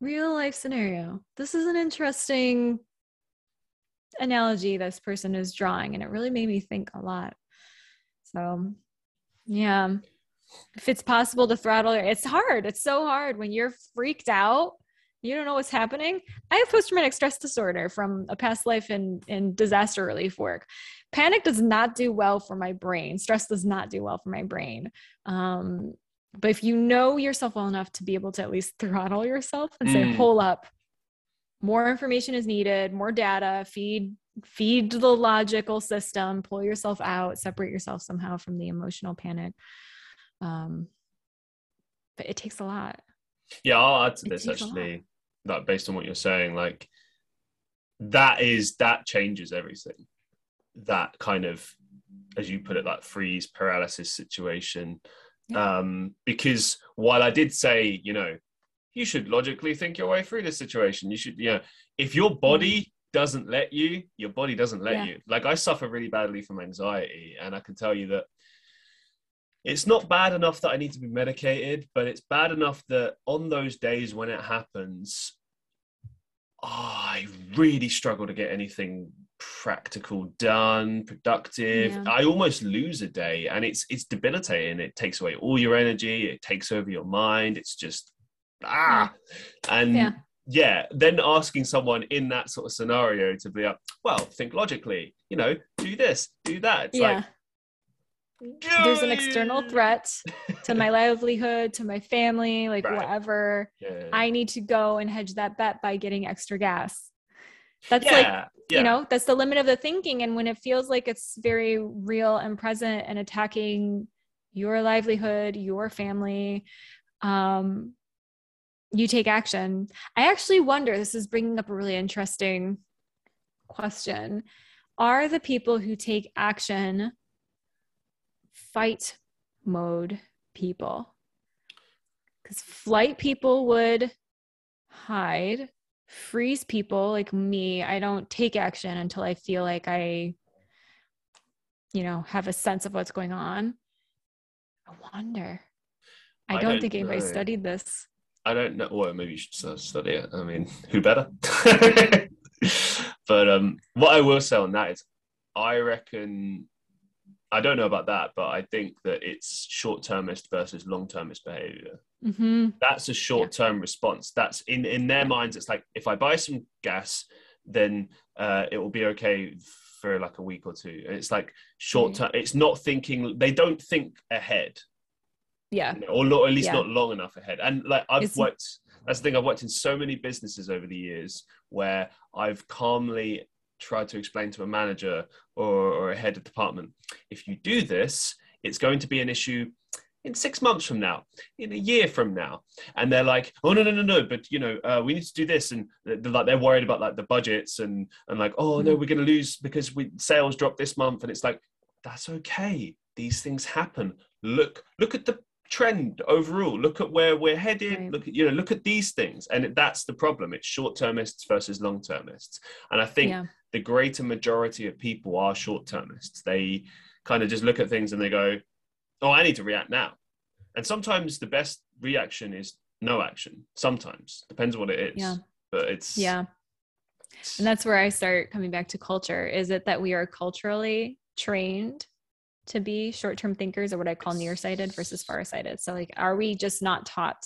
real life scenario. This is an interesting analogy this person is drawing and it really made me think a lot so yeah if it's possible to throttle it's hard it's so hard when you're freaked out you don't know what's happening. I have post-traumatic stress disorder from a past life in in disaster relief work. Panic does not do well for my brain. Stress does not do well for my brain. Um, but if you know yourself well enough to be able to at least throttle yourself and say Mm. hold up. More information is needed more data. Feed feed the logical system. Pull yourself out. Separate yourself somehow from the emotional panic. Um but it takes a lot. Yeah, I'll add to It this takes a lot. actually, like based on what you're saying, like that is that changes everything. That kind of, as you put it, that freeze paralysis situation. Yeah. Um, because while I did say, you know, you should logically think your way through this situation. You should, you know, if your body doesn't let you, your body doesn't let Yeah. you. Like I suffer really badly from anxiety, and I can tell you that it's not bad enough that I need to be medicated, but it's bad enough that on those days when it happens, I really struggle to get anything practical done, productive. Yeah. I almost lose a day and it's it's debilitating. It takes away all your energy, it takes over your mind. It's just ah and Yeah. yeah, then asking someone in that sort of scenario to be like, well, think logically, you know, do this, do that. It's yeah like there's an external threat to my livelihood to my family like Right. whatever Yeah. i need to go and hedge that bet by getting extra gas that's yeah, like yeah. you know that's the limit of the thinking and when it feels like it's very real and present and attacking your livelihood your family um you take action i actually wonder this is bringing up a really interesting question are the people who take action fight mode people because flight people would hide freeze people like me i don't take action until i feel like i you know have a sense of what's going on i wonder i, I don't, don't think anybody know. studied this I don't know. Well, maybe you should study it. I mean, who better? but um, what I will say on that is, I reckon, I don't know about that, but I think that it's short-termist versus long-termist behavior. hmm That's a short-term response. That's in in their Yeah. minds. It's like if I buy some gas, then uh, it will be okay for like a week or two. And it's like short-term. It's not thinking. They don't think ahead yeah or lo- at least Yeah. not long enough ahead. And like I've It's- worked, that's the thing. I've worked in so many businesses over the years where I've calmly tried to explain to a manager or, or a head of department, if you do this, it's going to be an issue in six months from now, in a year from now, and they're like, "Oh no, no, no, no!" But you know, uh, we need to do this, and they're like they're worried about like the budgets and and like, "Oh no, we're going to lose because we sales dropped this month," and it's like, that's okay. These things happen. Look, look at the trend overall. Look at where we're headed. Right. Look at you know, look at these things, and that's the problem. It's short-termists versus long-termists, and I think yeah the greater majority of people are short-termists. They kind of just look at things and they go, "Oh, I need to react now." And sometimes the best reaction is no action. Sometimes depends what it is. Yeah. But it's yeah and that's where i start coming back to culture is it that we are culturally trained to be short-term thinkers or what I call nearsighted versus farsighted. So like are we just not taught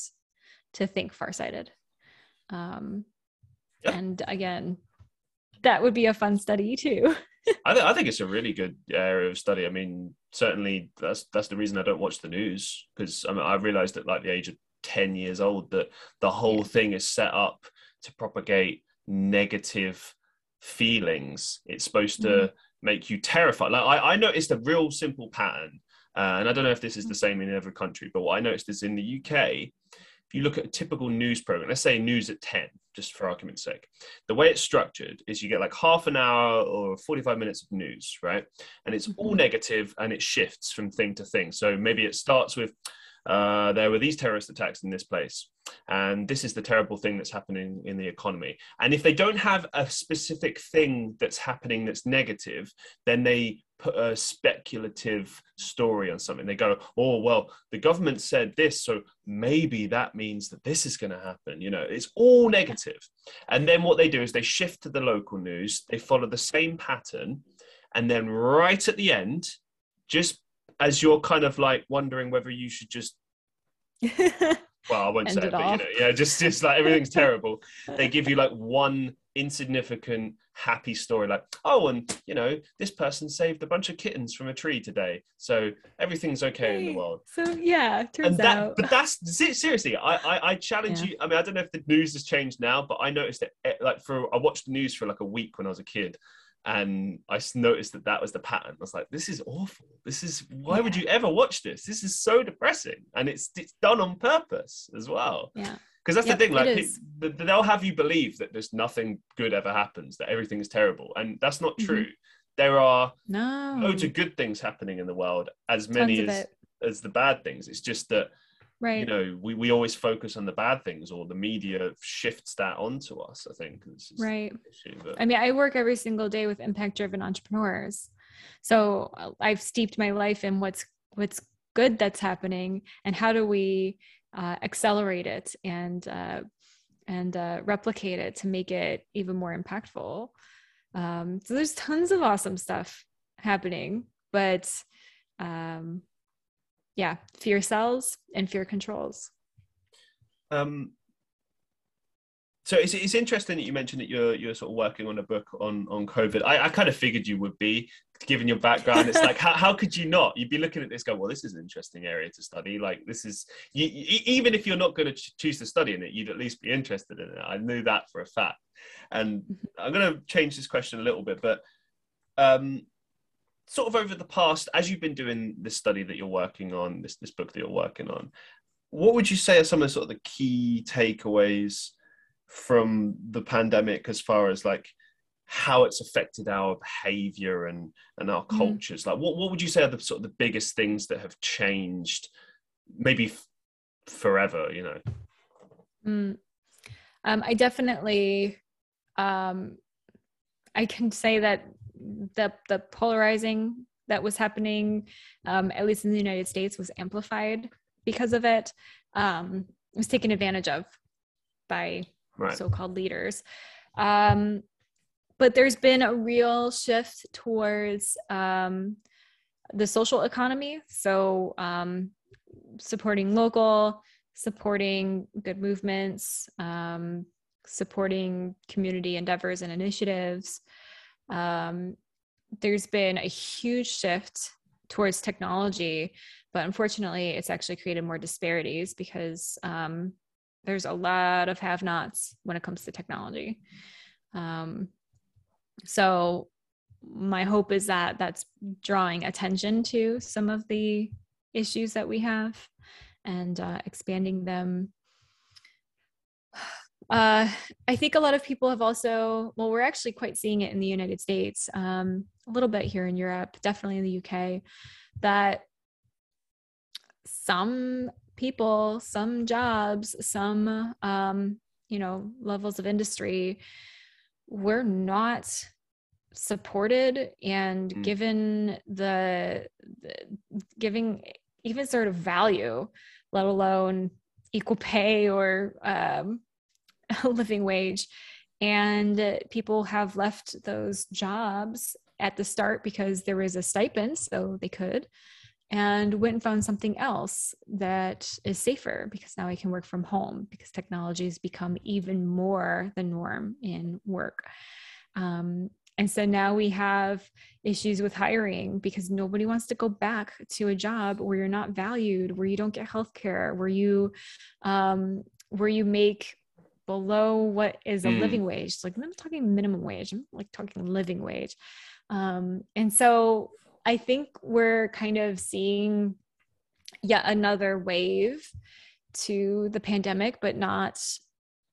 to think farsighted? Um yep. and again, that would be a fun study too. I, th- I think it's a really good area of study. I mean, certainly that's that's the reason I don't watch the news because I mean, I realized at like the age of 10 years old that the whole thing is set up to propagate negative feelings. It's supposed to mm. Make you terrified. Like I, I noticed a real simple pattern, uh, and I don't know if this is the same in every country, but what I noticed is in the UK, if you look at a typical news program, let's say news at 10, just for argument's sake, the way it's structured is you get like half an hour or 45 minutes of news, right? And it's all mm-hmm. negative and it shifts from thing to thing. So maybe it starts with, uh, there were these terrorist attacks in this place and this is the terrible thing that's happening in the economy and if they don't have a specific thing that's happening that's negative then they put a speculative story on something they go oh well the government said this so maybe that means that this is going to happen you know it's all negative. negative and then what they do is they shift to the local news they follow the same pattern and then right at the end just as you're kind of like wondering whether you should just well i won't say it, but you know yeah just just like everything's terrible. They give you like one insignificant happy story like oh and you know this person saved a bunch of kittens from a tree today so everything's okay in the world. So yeah turns and that, out. but that's seriously I, I i, challenge yeah. you i mean i don't know if the news has changed now but i noticed it eh, like for i watched the news for like a week when i was a kid and I noticed that that was the pattern. I was like, "This is awful. This is why yeah. would you ever watch this? This is so depressing, and it's it's done on purpose as well." Yeah, because that's yep, the thing. Like they'll have you believe that there's nothing good ever happens, that everything is terrible, and that's not mm-hmm. true. Mm-hmm. There are no loads of good things happening in the world, as many as as the bad things. It's just that right. you know we, we always focus on the bad things or the media shifts that onto us i think right. issue, but... i mean i work every single day with impact driven entrepreneurs. So uh, i've steeped my life in what's what's good that's happening and how do we uh, accelerate it and uh, and uh, replicate it to make it even more impactful. Um, so there's tons of awesome stuff happening but um, yeah, fear sells and fear controls. Um, so it's, it's interesting that you mentioned that you're you're sort of working on a book on on COVID. I, I kind of figured you would be, given your background. It's like how, how could you not? You'd be looking at this, go, well, this is an interesting area to study. Like this is you, you, even if you're not going to ch- choose to study in it, you'd at least be interested in it. I knew that for a fact. And mm-hmm. I'm going to change this question a little bit, but um, sort of over the past, as you've been doing this study that you're working on, this this book that you're working on, what would you say are some of the sort of the key takeaways from the pandemic as far as like how it's affected our behavior and and our mm. cultures? Like, what what would you say are the sort of the biggest things that have changed, maybe f- forever? You know. Mm. Um, I definitely, um, I can say that the the polarizing that was happening, um, at least in the United States, was amplified because of it. Um, it was taken advantage of by right. so-called leaders. Um, but there's been a real shift towards um, the social economy. So um, supporting local, supporting good movements, um, supporting community endeavors and initiatives um, there's been a huge shift towards technology, but unfortunately, it's actually created more disparities because um, there's a lot of have nots when it comes to technology. Um, so, my hope is that that's drawing attention to some of the issues that we have and uh, expanding them uh, I think a lot of people have also, well, we're actually quite seeing it in the United States, um, a little bit here in Europe, definitely in the UK, that some people, some jobs, some, um, you know, levels of industry were not supported and mm. given the, the giving even sort of value, let alone equal pay or um, a living wage and people have left those jobs at the start because there was a stipend, so they could, and went and found something else that is safer because now I can work from home because technology has become even more the norm in work. Um, and so now we have issues with hiring because nobody wants to go back to a job where you're not valued, where you don't get health care, where you um, where you make below what is a mm. living wage. Like I'm not talking minimum wage, I'm like talking living wage. Um, and so I think we're kind of seeing yet another wave to the pandemic, but not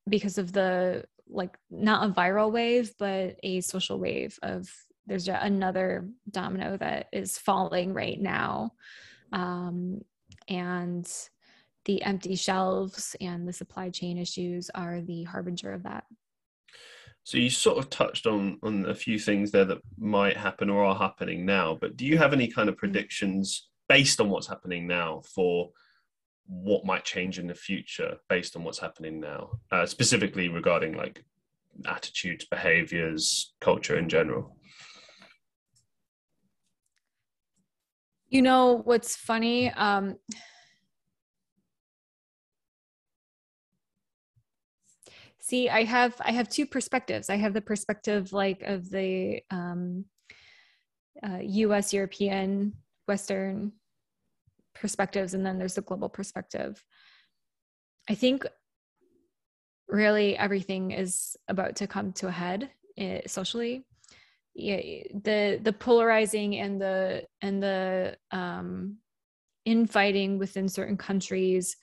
because of the like not a viral wave, but a social wave of there's yet another domino that is falling right now. Um, and the empty shelves and the supply chain issues are the harbinger of that. So you sort of touched on on a few things there that might happen or are happening now, but do you have any kind of mm-hmm. predictions based on what's happening now for what might change in the future based on what's happening now, uh, specifically regarding like attitudes, behaviors, culture in general? You know what's funny? Um, see i have i have two perspectives. I have the perspective like of the um, uh, us european western perspectives and then there's the global perspective. I think really everything is about to come to a head eh, socially. Yeah, the the polarizing and the and the um, infighting within certain countries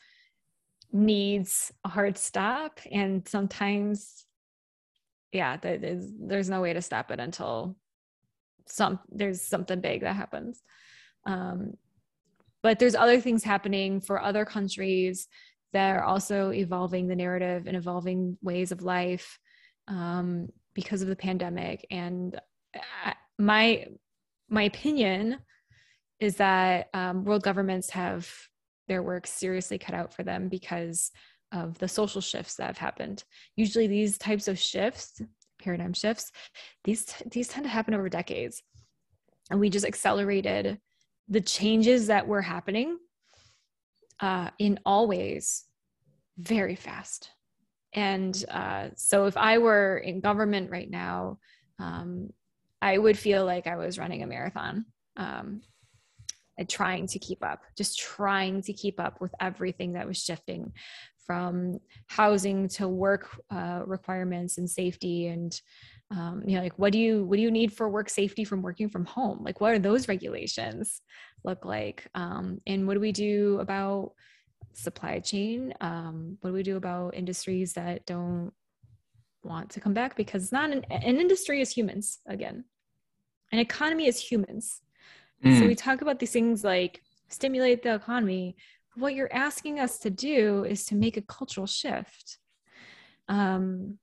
needs a hard stop and sometimes yeah there's, there's no way to stop it until some there's something big that happens. Um, but there's other things happening for other countries that are also evolving the narrative and evolving ways of life um, because of the pandemic. And I, my my opinion is that um, world governments have their work seriously cut out for them because of the social shifts that have happened. Usually these types of shifts, paradigm shifts, these these tend to happen over decades. And we just accelerated the changes that were happening uh, in all ways very fast. And uh, so if I were in government right now, um, I would feel like I was running a marathon. Um, and trying to keep up, just trying to keep up with everything that was shifting from housing to work uh, requirements and safety and um, you know like what do you what do you need for work safety from working from home? Like what are those regulations look like? Um, and what do we do about supply chain? Um, what do we do about industries that don't want to come back? Because it's not an, an industry is humans again. An economy is humans Mm. So we talk about these things like stimulate the economy. What you're asking us to do is to make a cultural shift. Um,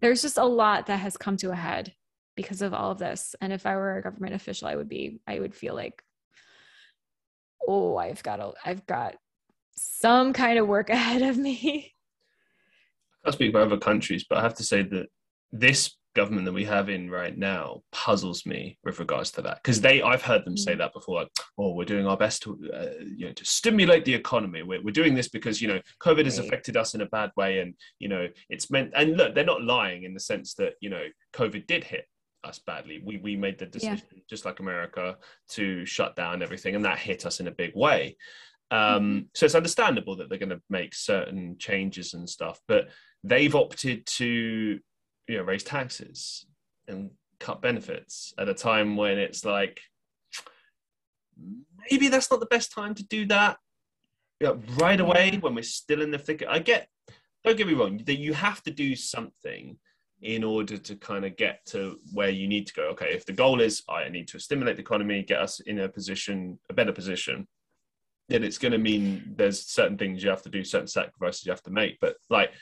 there's just a lot that has come to a head because of all of this. And if I were a government official, I would be, I would feel like, oh, I've got a, I've got some kind of work ahead of me. I can't speak for other countries, but I have to say that this government that we have in right now puzzles me with regards to that because they I've heard them say mm. that before like oh we're doing our best to uh, you know to stimulate the economy we're, we're doing this because you know COVID has affected us in a bad way and you know it's meant and look they're not lying in the sense that you know COVID did hit us badly we we made the decision yeah. just like America to shut down everything and that hit us in a big way um, mm-hmm. so it's understandable that they're going to make certain changes and stuff but they've opted to you know raise taxes and cut benefits at a time when it's like maybe that's not the best time to do that. You know, right away when we're still in the thick i get don't get me wrong that you have to do something in order to kind of get to where you need to go. Okay if the goal is i need to stimulate the economy get us in a position a better position then it's going to mean there's certain things you have to do certain sacrifices you have to make. But like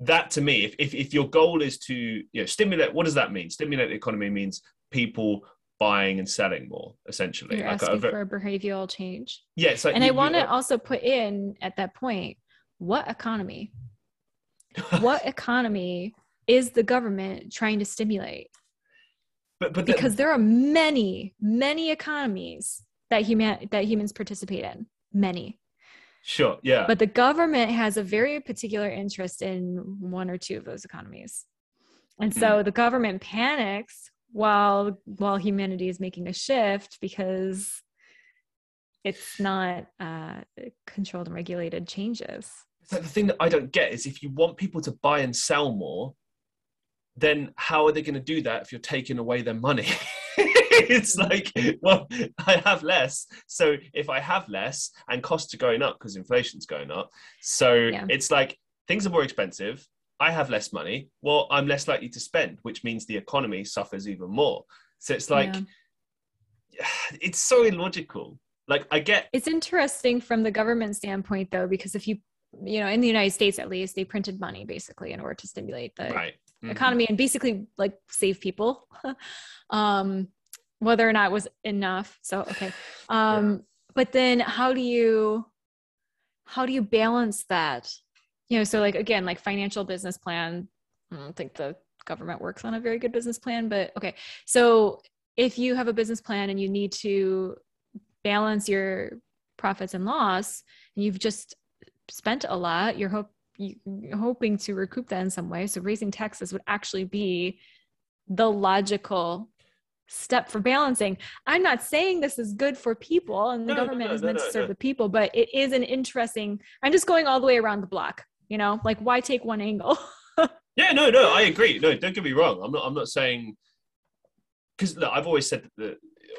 that to me, if, if, if your goal is to you know stimulate, what does that mean? Stimulate the economy means people buying and selling more, essentially. You're like uh, asking a, for a behavioral change. Yes, yeah, and I want to also put in at that point, what economy? what economy is the government trying to stimulate? but but because there are many, many economies that human that humans participate in. Many. Sure. Yeah. But the government has a very particular interest in one or two of those economies. And so Hmm. the government panics while while humanity is making a shift because it's not uh, controlled and regulated changes. It's like the thing that I don't get is if you want people to buy and sell more, then how are they going to do that if you're taking away their money? it's like, well, I have less. So if I have less and costs are going up because inflation's going up, so Yeah. it's like things are more expensive. I have less money. Well, I'm less likely to spend, which means the economy suffers even more. So it's like, Yeah. it's so illogical. Like I get, It's interesting from the government standpoint, though, because if you, you know, in the United States at least, they printed money basically in order to stimulate the right. Mhm. economy and basically like save people. um, whether or not it was enough. So okay. Um, but then how do you how do you balance that? You know, so like again, like financial business plan. I don't think the government works on a very good business plan, but okay. So if you have a business plan and you need to balance your profits and loss, and you've just spent a lot, you're hope hoping to recoup that in some way. So raising taxes would actually be the logical step for balancing. I'm not saying this is good for people and the No, no, government no, is meant no, to serve no. the people, but it is an interesting, I'm just going all the way around the block, you know, like why take one angle? Yeah, no, no, I agree. No, don't get me wrong. I'm not. I'm not saying because I've always said that, the,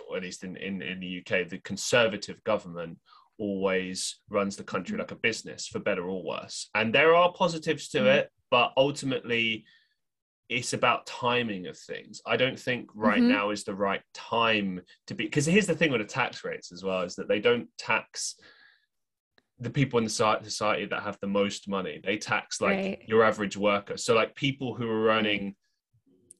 or at least in, in in the UK, the conservative government always runs the country like a business, for better or worse. And there are positives to Mhm. it, but ultimately, it's about timing of things. I don't think right Mhm. now is the right time to be. Because here's the thing with the tax rates as well: is that they don't tax the people in the society that have the most money. They tax like Right. your average worker. So like people who are earning,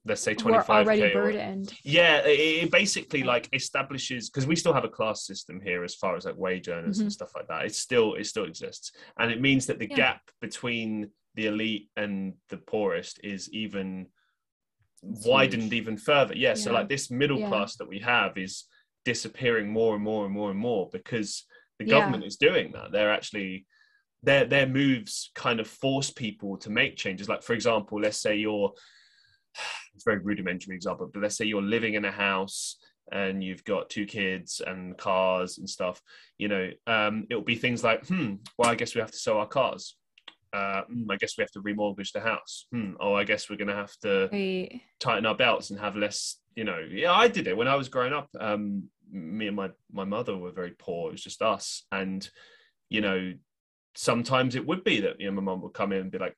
let's say We're twenty five already k. burdened. Yeah, it, it basically Yeah. like establishes because we still have a class system here as far as like wage earners and Mhm. stuff like that. It still it still exists, and it means that the Yeah. gap between the elite and the poorest is even widened even further. Yeah, so like this middle Yeah. class that we have is disappearing more and more and more and more because the Yeah. government is doing that. They're actually their their moves kind of force people to make changes. Like for example, let's say you're it's a very rudimentary example, but let's say you're living in a house and you've got two kids and cars and stuff. You know, um, it'll be things like, hmm, well, I guess we have to sell our cars. Uh, hmm, I guess we have to remortgage the house. Hmm, oh, I guess we're going to have to Right. tighten our belts and have less you know yeah i did it when i was growing up um me and my my mother were very poor it was just us and you know sometimes it would be that you know my mom would come in and be like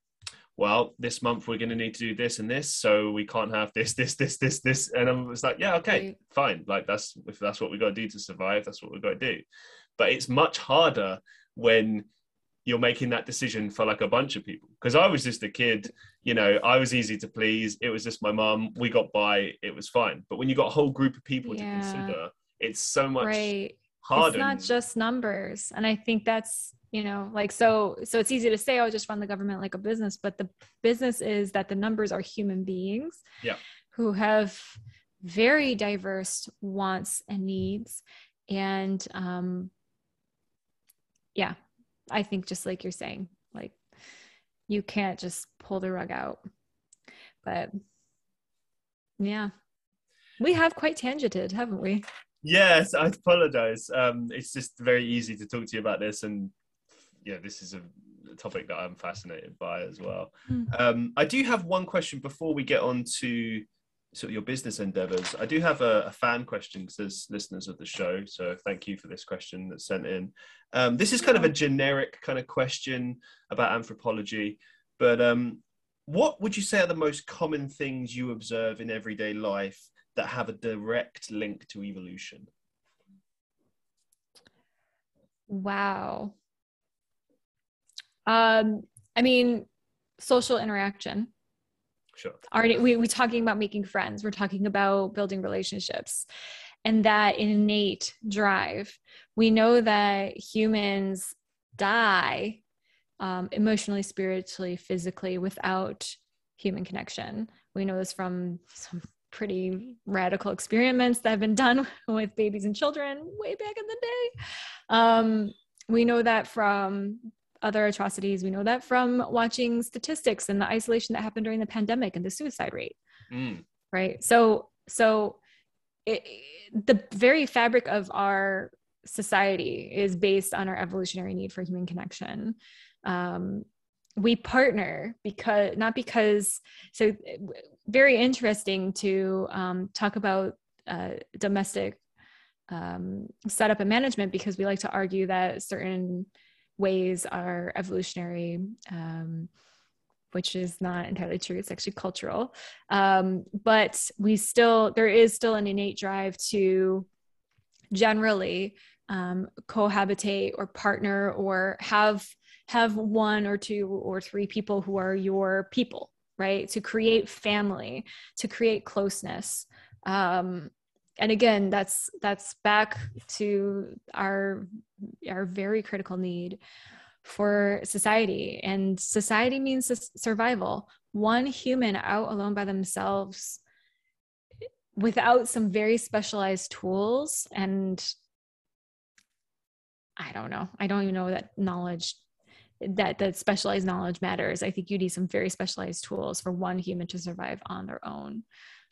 well this month we're going to need to do this and this so we can't have this this this this this. And i was like yeah okay fine. Like that's if that's what we got to do to survive that's what we've got to do. But it's much harder when you're making that decision for like a bunch of people. Because i was just a kid you know i was easy to please. It was just my mom. we got by. It was fine. But when you got a whole group of people Yeah. to consider it's so much Right. harder. it's not just numbers. And i think that's you know like so so it's easy to say oh just run the government like a business but the business is that the numbers are human beings Yeah. who have very diverse wants and needs. And um yeah i think just like you're saying like you can't just pull the rug out. But yeah we have quite tangented haven't we? Yes i apologize. Um it's just very easy to talk to you about this and yeah this is a topic that i'm fascinated by as well. Hmm. um i do have one question before we get on to sort of your business endeavors. I do have a, a fan question because there's listeners of the show so thank you for this question that's sent in. Um, this is kind of a generic kind of question about anthropology but um, what would you say are the most common things you observe in everyday life that have a direct link to evolution? Wow. Um, I mean, social interaction. sure Already, we we're talking about making friends. We're talking about building relationships, and that innate drive. We know that humans die um, emotionally, spiritually, physically without human connection. We know this from some pretty radical experiments that have been done with babies and children way back in the day. Um, we know that from other atrocities. We know that from watching statistics and the isolation that happened during the pandemic and the suicide rate. Mm. Right. So, so it, the very fabric of our society is based on our evolutionary need for human connection. Um, we partner because not because so very interesting to um, talk about uh, domestic um, setup and management because we like to argue that certain ways are evolutionary um, which is not entirely true. It's actually cultural. Um, but we still there is still an innate drive to generally um, cohabitate or partner or have have one or two or three people who are your people right? To create family to create closeness. Um, and again that's that's back to our our very critical need for society. And society means survival. One human out alone by themselves without some very specialized tools and i don't know. I don't even know that knowledge that that specialized knowledge matters. I think you need some very specialized tools for one human to survive on their own.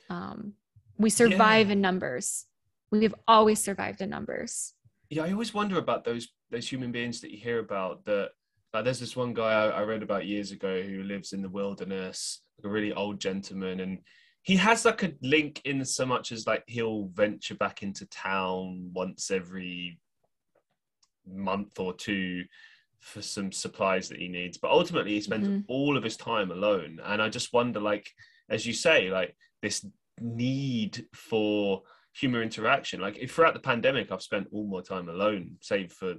Um, we survive yeah. in numbers we have always survived in numbers yeah i always wonder about those those human beings that you hear about that like there's this one guy I, I read about years ago who lives in the wilderness like a really old gentleman and he has like a link in so much as like he'll venture back into town once every month or two for some supplies that he needs but ultimately he spends mm-hmm. all of his time alone and i just wonder like as you say like this need for human interaction like if throughout the pandemic i've spent all my time alone save for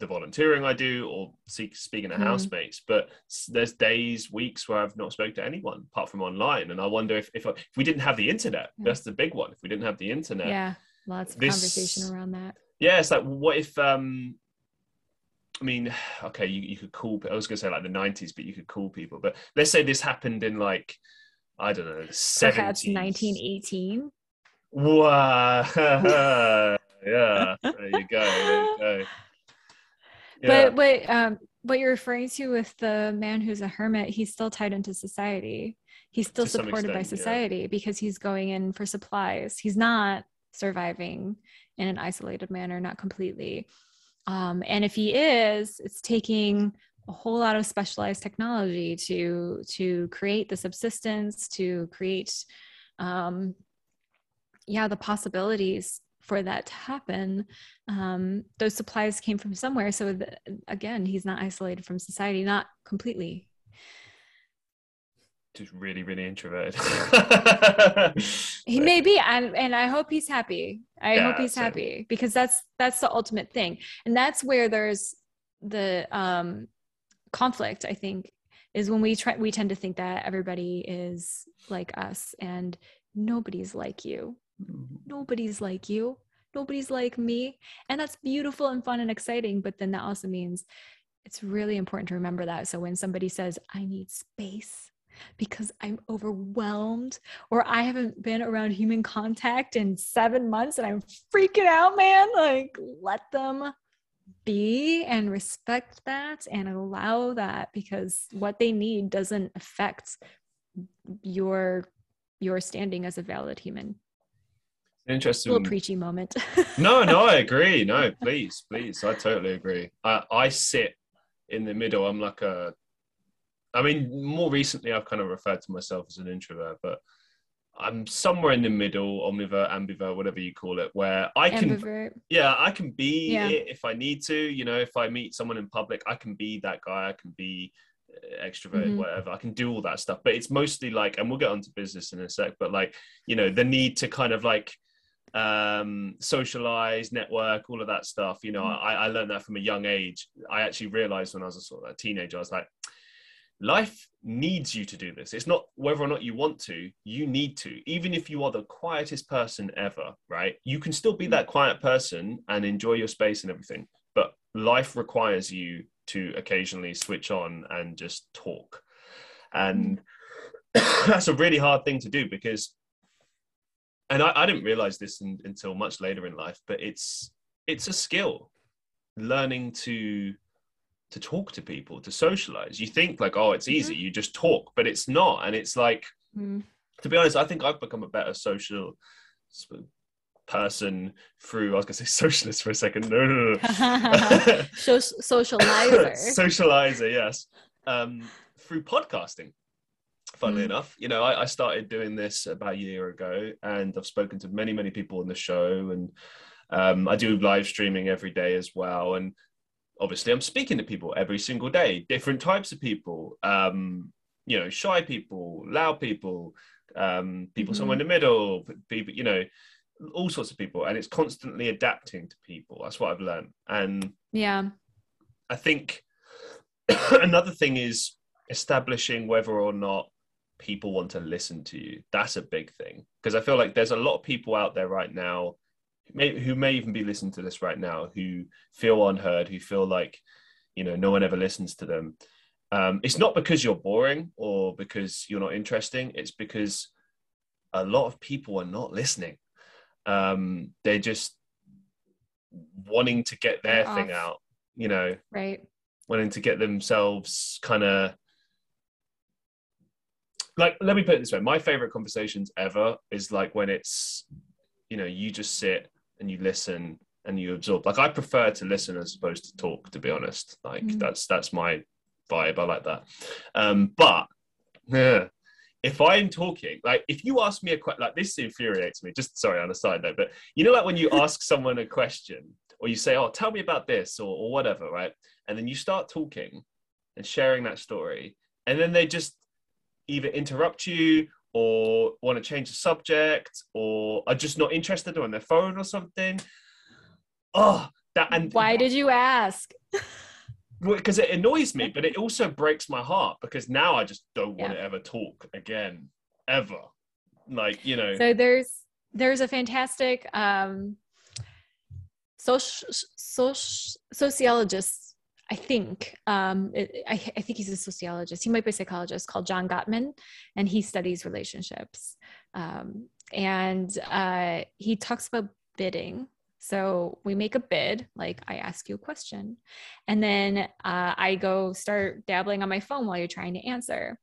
the volunteering i do or seek, speaking to mm. housemates but there's days weeks where i've not spoken to anyone apart from online and i wonder if if, if we didn't have the internet mm. that's the big one if we didn't have the internet yeah lots of this, conversation around that yeah it's like what if um I mean, okay, you, you could call. I was going to say like the '90s, but you could call people. But let's say this happened in like I don't know, 70s. perhaps 1918. Wow! yeah, there you go. There you go. Yeah. But what um, what you're referring to with the man who's a hermit, he's still tied into society. He's still to supported extent, by society yeah. because he's going in for supplies. He's not surviving in an isolated manner, not completely. Um, and if he is, it's taking a whole lot of specialized technology to to create the subsistence, to create, um, yeah, the possibilities for that to happen. Um, those supplies came from somewhere. So the, again, he's not isolated from society, not completely. Just really really introverted he may be and, and i hope he's happy. I yeah, hope he's happy because that's that's the ultimate thing. And that's where there's the um conflict i think is when we try we tend to think that everybody is like us and nobody's like you mm-hmm. nobody's like you nobody's like me and that's beautiful and fun and exciting but then that also means it's really important to remember that so when somebody says i need space because I'm overwhelmed or I haven't been around human contact in seven months and I'm freaking out, man. Like, let them be and respect that and allow that because what they need doesn't affect your your standing as a valid human. Interesting little preachy moment. No no i agree. No please please. I totally agree. I, I sit in the middle. I'm like a I mean, more recently, I've kind of referred to myself as an introvert, but I'm somewhere in the middle, omnivore, ambivert, whatever you call it, where I can, ambivert. yeah, I can be yeah. it if I need to. You know, if I meet someone in public, I can be that guy. I can be uh, extrovert, mm-hmm. whatever. I can do all that stuff. But it's mostly like, and we'll get onto business in a sec. But like, you know, the need to kind of like um socialize network all of that stuff you know mm-hmm. I, I learned that from a young age i actually realized when i was a sort of a teenager i was like life needs you to do this. It's not whether or not you want to, you need to. Even if you are the quietest person ever, right? You can still be that quiet person and enjoy your space and everything. But life requires you to occasionally switch on and just talk. And mm. that's a really hard thing to do because and I, I didn't realize this in, until much later in life, but it's it's a skill, learning to to talk to people, to socialize. You think like, oh, it's easy, mm-hmm. you just talk, but it's not. And it's like, mm. to be honest, I think I've become a better social person through. I was going to say socialist for a second. No, no, no. socializer. socializer, yes. Um, through podcasting. Funnily mm. enough, you know, I, I started doing this about a year ago, and I've spoken to many, many people on the show, and um, I do live streaming every day as well. And obviously i'm speaking to people every single day different types of people um you know shy people loud people um people mm-hmm. somewhere in the middle people you know all sorts of people and it's constantly adapting to people. That's what i've learned. And yeah. I think another thing is establishing whether or not people want to listen to you. That's a big thing because i feel like there's a lot of people out there right now may, who may even be listening to this right now who feel unheard, who feel like you know no one ever listens to them. Um, it's not because you're boring or because you're not interesting. It's because a lot of people are not listening. Um, they're just wanting to get their they're thing out. You know, right? Wanting to get themselves kind of like let me put it this way my favorite conversations ever is like when it's you know you just sit and you listen and you absorb. Like I prefer to listen as opposed to talk, to be honest. Like mm. that's that's my vibe. I like that. Um, but yeah, if I'm talking, like if you ask me a question, like this infuriates me. Just sorry on a side note, but you know, like when you ask someone a question or you say, "Oh, tell me about this" or, or whatever, right? And then you start talking and sharing that story, and then they just either interrupt you or want to change the subject or are just not interested or on their phone or something. Oh, that and why did you ask? because it annoys me, but it also breaks my heart because now I just don't want yeah. to ever talk again, ever. Like you know. So there's there's a fantastic um, social, social sociologist I think um, it, I, I, think he's a sociologist. He might be a psychologist called John Gottman, and he studies relationships. Um, and uh, he talks about bidding. So we make a bid, like I ask you a question, and then uh, I go start dabbling on my phone while you're trying to answer.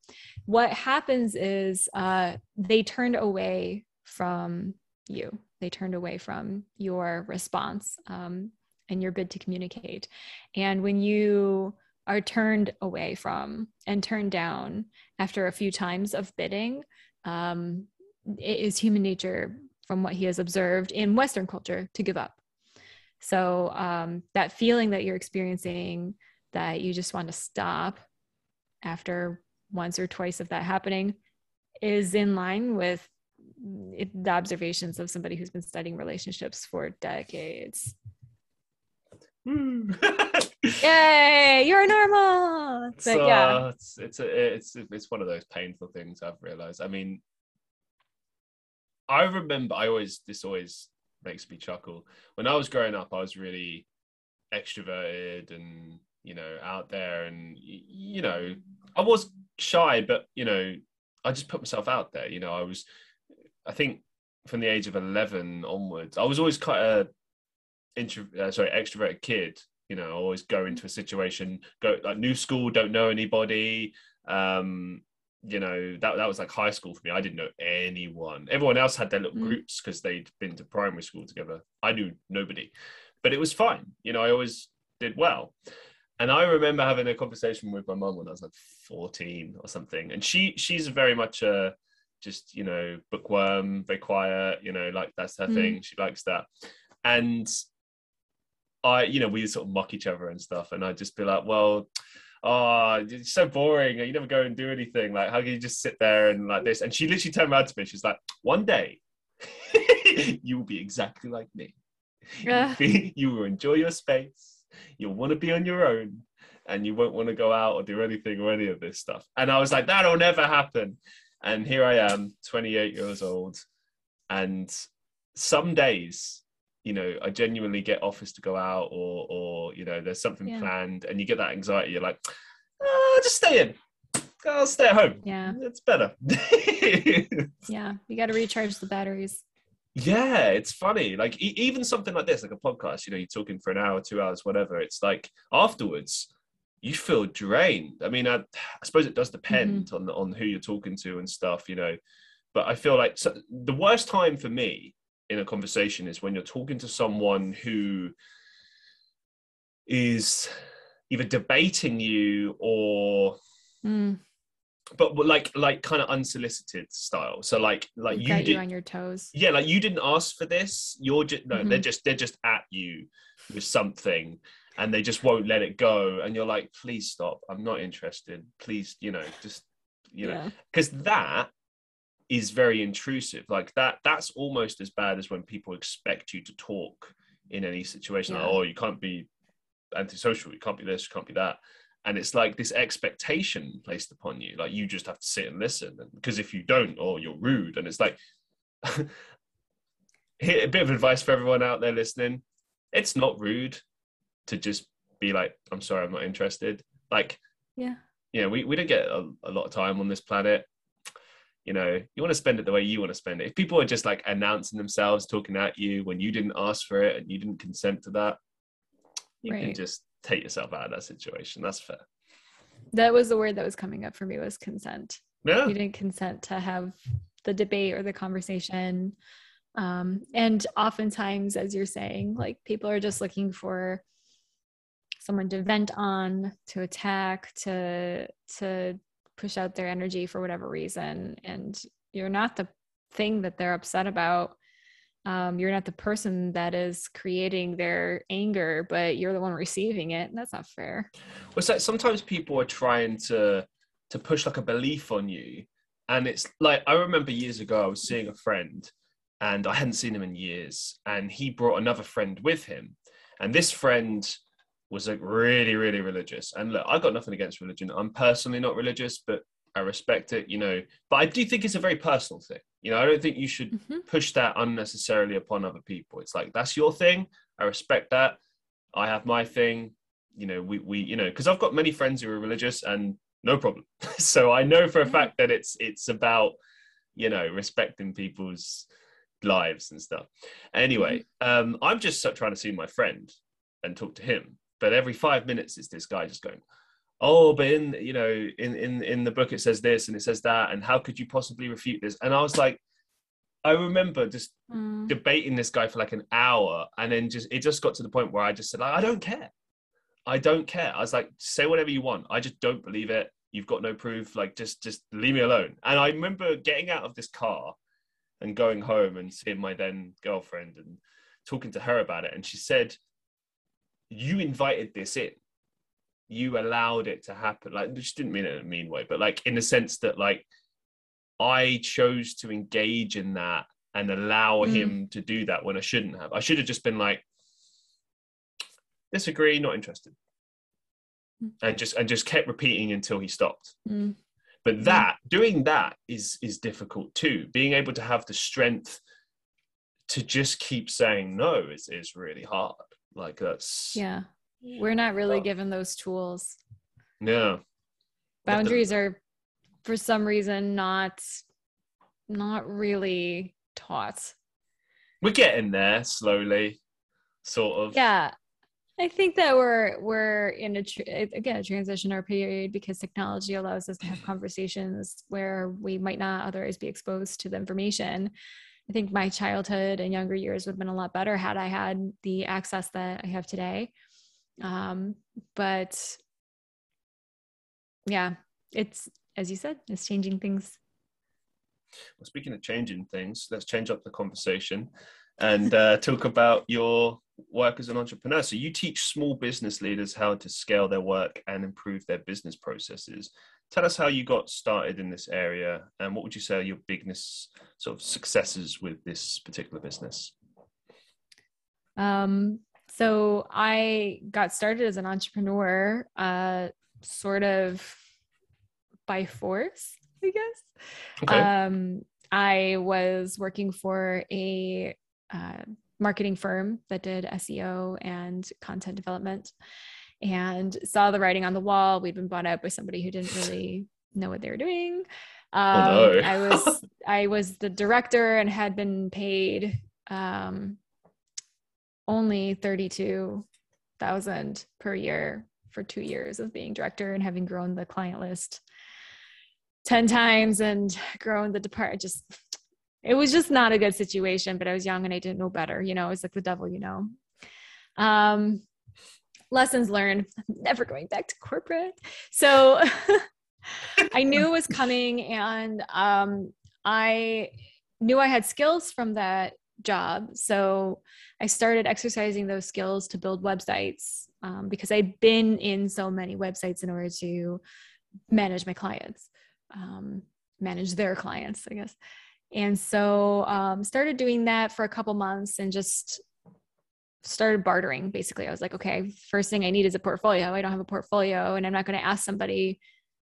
What happens is uh, they turned away from you. They turned away from your response. Um, and your bid to communicate. And when you are turned away from and turned down after a few times of bidding, um, it is human nature, from what he has observed in Western culture, to give up. So um, that feeling that you're experiencing, that you just want to stop after once or twice of that happening, is in line with the observations of somebody who's been studying relationships for decades. Mm. Yay, you're normal. But so, yeah, uh, it's it's a, it's it's one of those painful things I've realized. I mean, I remember I always this always makes me chuckle. When I was growing up, I was really extroverted and you know out there, and you know I was shy, but you know I just put myself out there. You know, I was, I think from the age of 11 onwards, I was always quite a intro, uh, sorry, extroverted kid. You know, always go into a situation, go like new school, don't know anybody. Um, you know, that that was like high school for me. I didn't know anyone. Everyone else had their little mm. groups because they'd been to primary school together. I knew nobody, but it was fine. You know, I always did well. And I remember having a conversation with my mum when I was like 14 or something. And she she's very much a just, you know, bookworm, very quiet, you know, like that's her mm. thing. She likes that. And I, you know, we sort of mock each other and stuff, and I'd just be like, well, oh, it's so boring. You never go and do anything. Like, how can you just sit there and like this? And she literally turned around to me. She's like, one day, you will be exactly like me. Yeah. you will enjoy your space. You'll want to be on your own, and you won't want to go out or do anything or any of this stuff. And I was like, that'll never happen. And here I am, 28 years old, and some days you know i genuinely get offers to go out or or you know there's something yeah. planned and you get that anxiety you're like oh, just stay in. I'll stay at home. Yeah. It's better. Yeah you got to recharge the batteries. Yeah it's funny. Like e- even something like this like a podcast you know you're talking for an hour two hours whatever it's like afterwards you feel drained. I mean i, I suppose it does depend mm-hmm. on on who you're talking to and stuff you know but i feel like so, the worst time for me in a conversation is when you're talking to someone who is either debating you or mm but like like kind of unsolicited style. So like like you, you did on your toes. Yeah like you didn't ask for this. You're just no mm-hmm. they're just they're just at you with something and they just won't let it go. And you're like please stop. I'm not interested. Please you know just you know because yeah. that is very intrusive. Like that that's almost as bad as when people expect you to talk in any situation yeah. like, oh you can't be antisocial you can't be this you can't be that. And it's like this expectation placed upon you like you just have to sit and listen. Because if you don't or you're rude. And it's like a bit of advice for everyone out there listening. It's not rude to just be like i'm sorry i'm not interested. Like yeah. you know we, we don't get a, a lot of time on this planet you know you want to spend it the way you want to spend it if people are just like announcing themselves talking at you when you didn't ask for it and you didn't consent to that you right. can just take yourself out of that situation. That's fair. That was the word that was coming up for me was consent. Yeah. You didn't consent to have the debate or the conversation. Um, and oftentimes, as you're saying, like people are just looking for someone to vent on, to attack, to to push out their energy for whatever reason. And you're not the thing that they're upset about um, you're not the person that is creating their anger, but you're the one receiving it. And that's not fair. Well, like sometimes people are trying to to push like a belief on you, and it's like I remember years ago I was seeing a friend, and I hadn't seen him in years, and he brought another friend with him, and this friend was like really really religious and look i got nothing against religion i'm personally not religious but I respect it, you know, but I do think it's a very personal thing. You know, I don't think you should mm-hmm. push that unnecessarily upon other people. It's like that's your thing. I respect that. I have my thing. You know, we we you know, because I've got many friends who are religious and no problem. so I know for a fact that it's it's about you know respecting people's lives and stuff. Anyway, mm-hmm. um, I'm just trying to see my friend and talk to him, but every five minutes it's this guy just going, oh but in you know in in in the book it says this and it says that and how could you possibly refute this? And i was like i remember just mm. debating this guy for like an hour and then just it just got to the point where i just said like, i don't care. I don't care. I was like say whatever you want. I just don't believe it. You've got no proof. Like just just leave me alone. And i remember getting out of this car and going home and seeing my then girlfriend and talking to her about it. And she said you invited this in you allowed it to happen. Like, she didn't mean it in a mean way, but like in the sense that like I chose to engage in that and allow mm. him to do that when I shouldn't have. I should have just been like, disagree, not interested. Mm. And just and just kept repeating until he stopped. Mm. But that doing that is is difficult too. Being able to have the strength to just keep saying no is is really hard. Like that's yeah. We're not really given those tools. Yeah boundaries are for some reason not not really taught. We're getting there slowly sort of. Yeah. I think that we're we're in a again a transitional period because technology allows us to have conversations where we might not otherwise be exposed to the information i think my childhood and younger years would have been a lot better had i had the access that i have today um, but yeah, it's as you said, it's changing things. Well, speaking of changing things, let's change up the conversation and uh, talk about your work as an entrepreneur. So, you teach small business leaders how to scale their work and improve their business processes. Tell us how you got started in this area and what would you say are your biggest sort of successes with this particular business? Um, so I got started as an entrepreneur, uh, sort of by force, I guess. Okay. Um, I was working for a uh, marketing firm that did SEO and content development and saw the writing on the wall. We'd been bought out by somebody who didn't really know what they were doing. Um, oh, no. I was I was the director and had been paid um, only thirty two thousand per year for two years of being director and having grown the client list 10 times and grown the department just it was just not a good situation but i was young and i didn't know better you know it's like the devil you know um lessons learned never going back to corporate so i knew it was coming and um i knew i had skills from that job so i started exercising those skills to build websites um, because I'd been in so many websites in order to manage my clients, um, manage their clients, I guess. And so um, started doing that for a couple months and just started bartering. Basically, I was like, okay, first thing I need is a portfolio. I don't have a portfolio, and I'm not going to ask somebody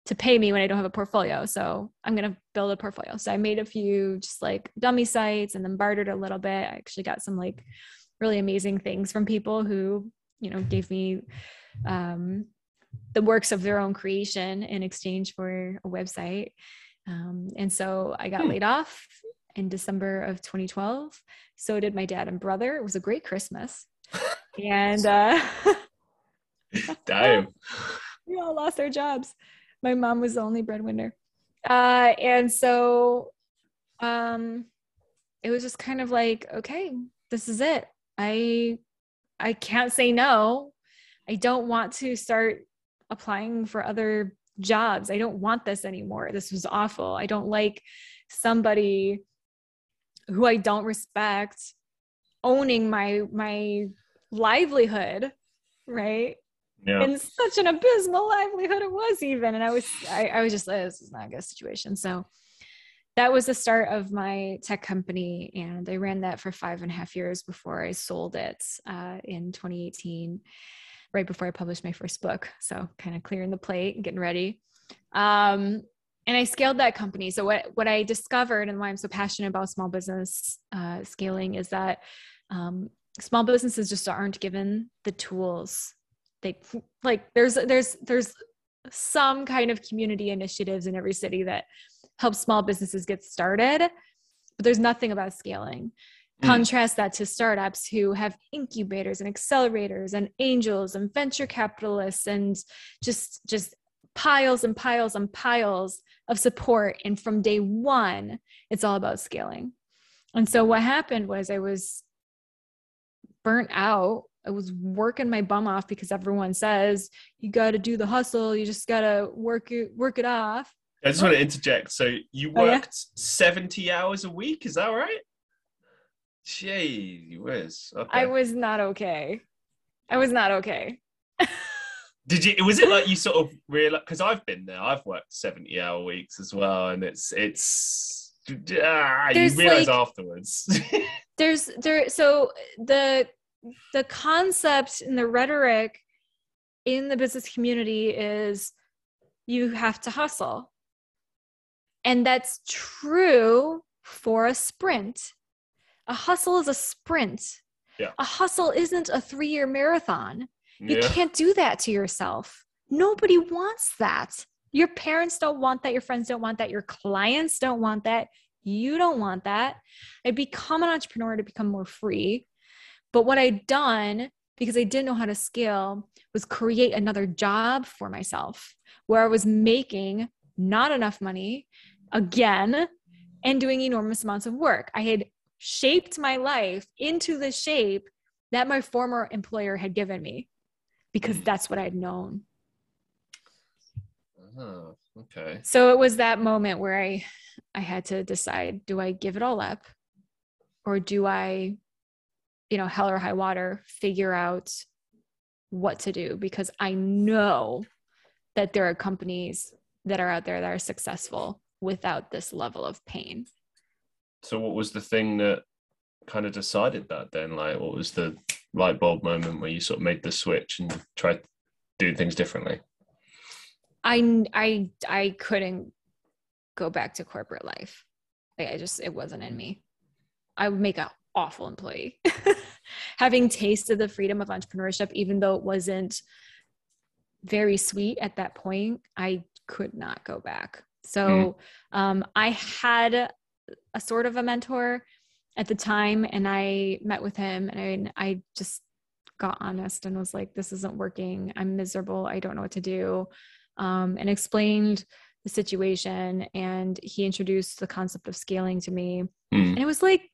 to pay me when I don't have a portfolio. So I'm going to build a portfolio. So I made a few just like dummy sites and then bartered a little bit. I actually got some like really amazing things from people who you know gave me um, the works of their own creation in exchange for a website um, and so i got hmm. laid off in december of 2012 so did my dad and brother it was a great christmas and uh damn we all lost our jobs my mom was the only breadwinner uh and so um it was just kind of like okay this is it i I can't say no. I don't want to start applying for other jobs. I don't want this anymore. This was awful. I don't like somebody who I don't respect owning my my livelihood, right? Yeah. And such an abysmal livelihood it was even. And I was I, I was just like, this is not a good situation. So that was the start of my tech company and i ran that for five and a half years before i sold it uh, in 2018 right before i published my first book so kind of clearing the plate and getting ready um, and i scaled that company so what, what i discovered and why i'm so passionate about small business uh, scaling is that um, small businesses just aren't given the tools they like there's there's there's some kind of community initiatives in every city that help small businesses get started, but there's nothing about scaling. Mm. Contrast that to startups who have incubators and accelerators and angels and venture capitalists and just just piles and piles and piles of support and from day 1 it's all about scaling. And so what happened was I was burnt out I was working my bum off because everyone says you got to do the hustle, you just got to work it work it off. I just want to interject. So you worked oh, yeah? 70 hours a week, is that right? Gee whiz. Okay. I was not okay. I was not okay. Did you was it like you sort of realize because I've been there, I've worked 70 hour weeks as well, and it's it's ah, you realize like, afterwards. there's there so the the concept and the rhetoric in the business community is you have to hustle and that's true for a sprint. A hustle is a sprint. Yeah. A hustle isn't a three year marathon. You yeah. can't do that to yourself. Nobody wants that. Your parents don't want that. Your friends don't want that. Your clients don't want that. You don't want that. I become an entrepreneur to become more free. But what I'd done because I didn't know how to scale was create another job for myself where I was making not enough money again and doing enormous amounts of work. I had shaped my life into the shape that my former employer had given me because that's what I'd known. Oh, okay. So it was that moment where I I had to decide do I give it all up or do I you know hell or high water figure out what to do because I know that there are companies that are out there that are successful without this level of pain. So, what was the thing that kind of decided that then? Like, what was the light bulb moment where you sort of made the switch and tried to do things differently? I I I couldn't go back to corporate life. Like I just it wasn't in me. I would make an awful employee. Having tasted the freedom of entrepreneurship, even though it wasn't very sweet at that point, I could not go back So mm. um, I had a sort of a mentor at the time, and I met with him, and I, I just got honest and was like, "This isn't working. I'm miserable. I don't know what to do," um, and explained the situation. And he introduced the concept of scaling to me, mm. and it was like,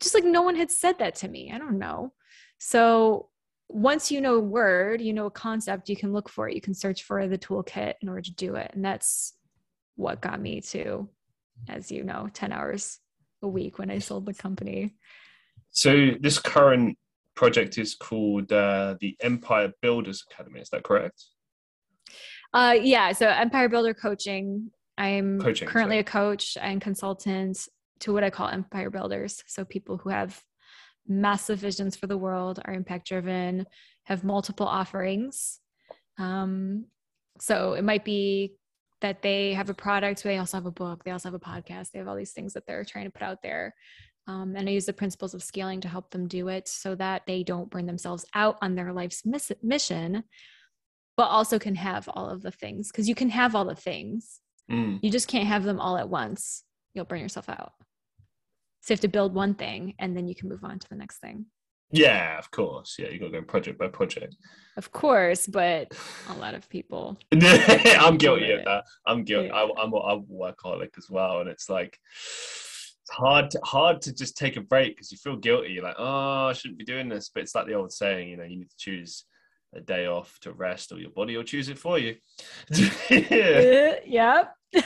just like no one had said that to me. I don't know. So once you know a word, you know a concept, you can look for it. You can search for the toolkit in order to do it. And that's what got me to, as you know, 10 hours a week when I sold the company. So this current project is called uh, the Empire Builders Academy. Is that correct? Uh, yeah. So Empire Builder Coaching. I'm coaching, currently sorry. a coach and consultant to what I call empire builders. So people who have massive visions for the world, are impact driven, have multiple offerings. Um, so it might be that they have a product, they also have a book, they also have a podcast, they have all these things that they're trying to put out there. Um, and I use the principles of scaling to help them do it so that they don't burn themselves out on their life's miss- mission, but also can have all of the things because you can have all the things. Mm. You just can't have them all at once. You'll burn yourself out. So you have to build one thing and then you can move on to the next thing. Yeah, of course. Yeah, you got to go project by project. Of course, but a lot of people. I'm guilty of that. I'm guilty. Yeah. I, I'm, I'm a workaholic as well, and it's like it's hard to, hard to just take a break because you feel guilty. You're like, oh, I shouldn't be doing this. But it's like the old saying, you know, you need to choose a day off to rest, or your body will choose it for you. yeah. yep.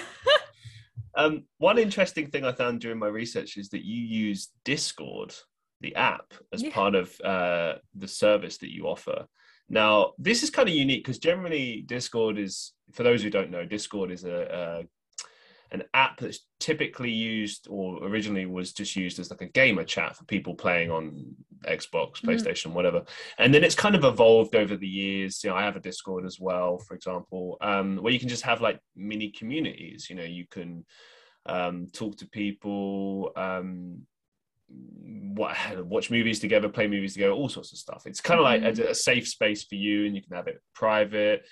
Um, one interesting thing I found during my research is that you use Discord, the app, as yeah. part of uh, the service that you offer. Now, this is kind of unique because generally Discord is, for those who don't know, Discord is a, a an app that's typically used or originally was just used as like a gamer chat for people playing on Xbox, mm-hmm. PlayStation, mm-hmm. whatever. And then it's kind of evolved over the years. You know, I have a Discord as well, for example, um, where you can just have like mini communities. You know, you can um, talk to people, um, watch movies together, play movies together, all sorts of stuff. It's kind of mm-hmm. like a, a, safe space for you, and you can have it private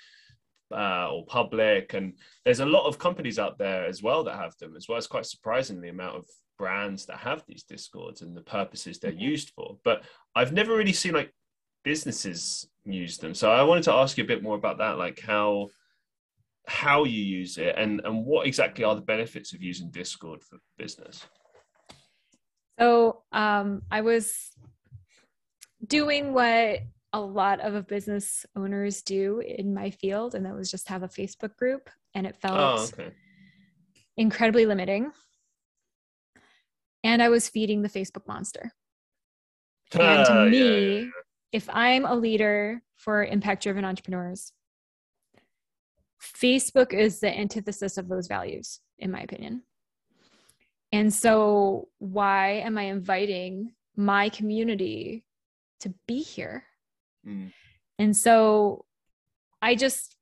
uh, or public. And there's a lot of companies out there as well that have them as well. It's quite surprising the amount of brands that have these discords and the purposes they're mm-hmm. used for. But I've never really seen like businesses use them. So I wanted to ask you a bit more about that, like how how you use it and and what exactly are the benefits of using Discord for business. So um, I was doing what a lot of business owners do in my field, and that was just have a Facebook group, and it felt oh, okay. incredibly limiting. And I was feeding the Facebook monster. And to me, yeah, yeah. if I'm a leader for impact driven entrepreneurs, Facebook is the antithesis of those values, in my opinion. And so, why am I inviting my community to be here? Mm. And so, I just,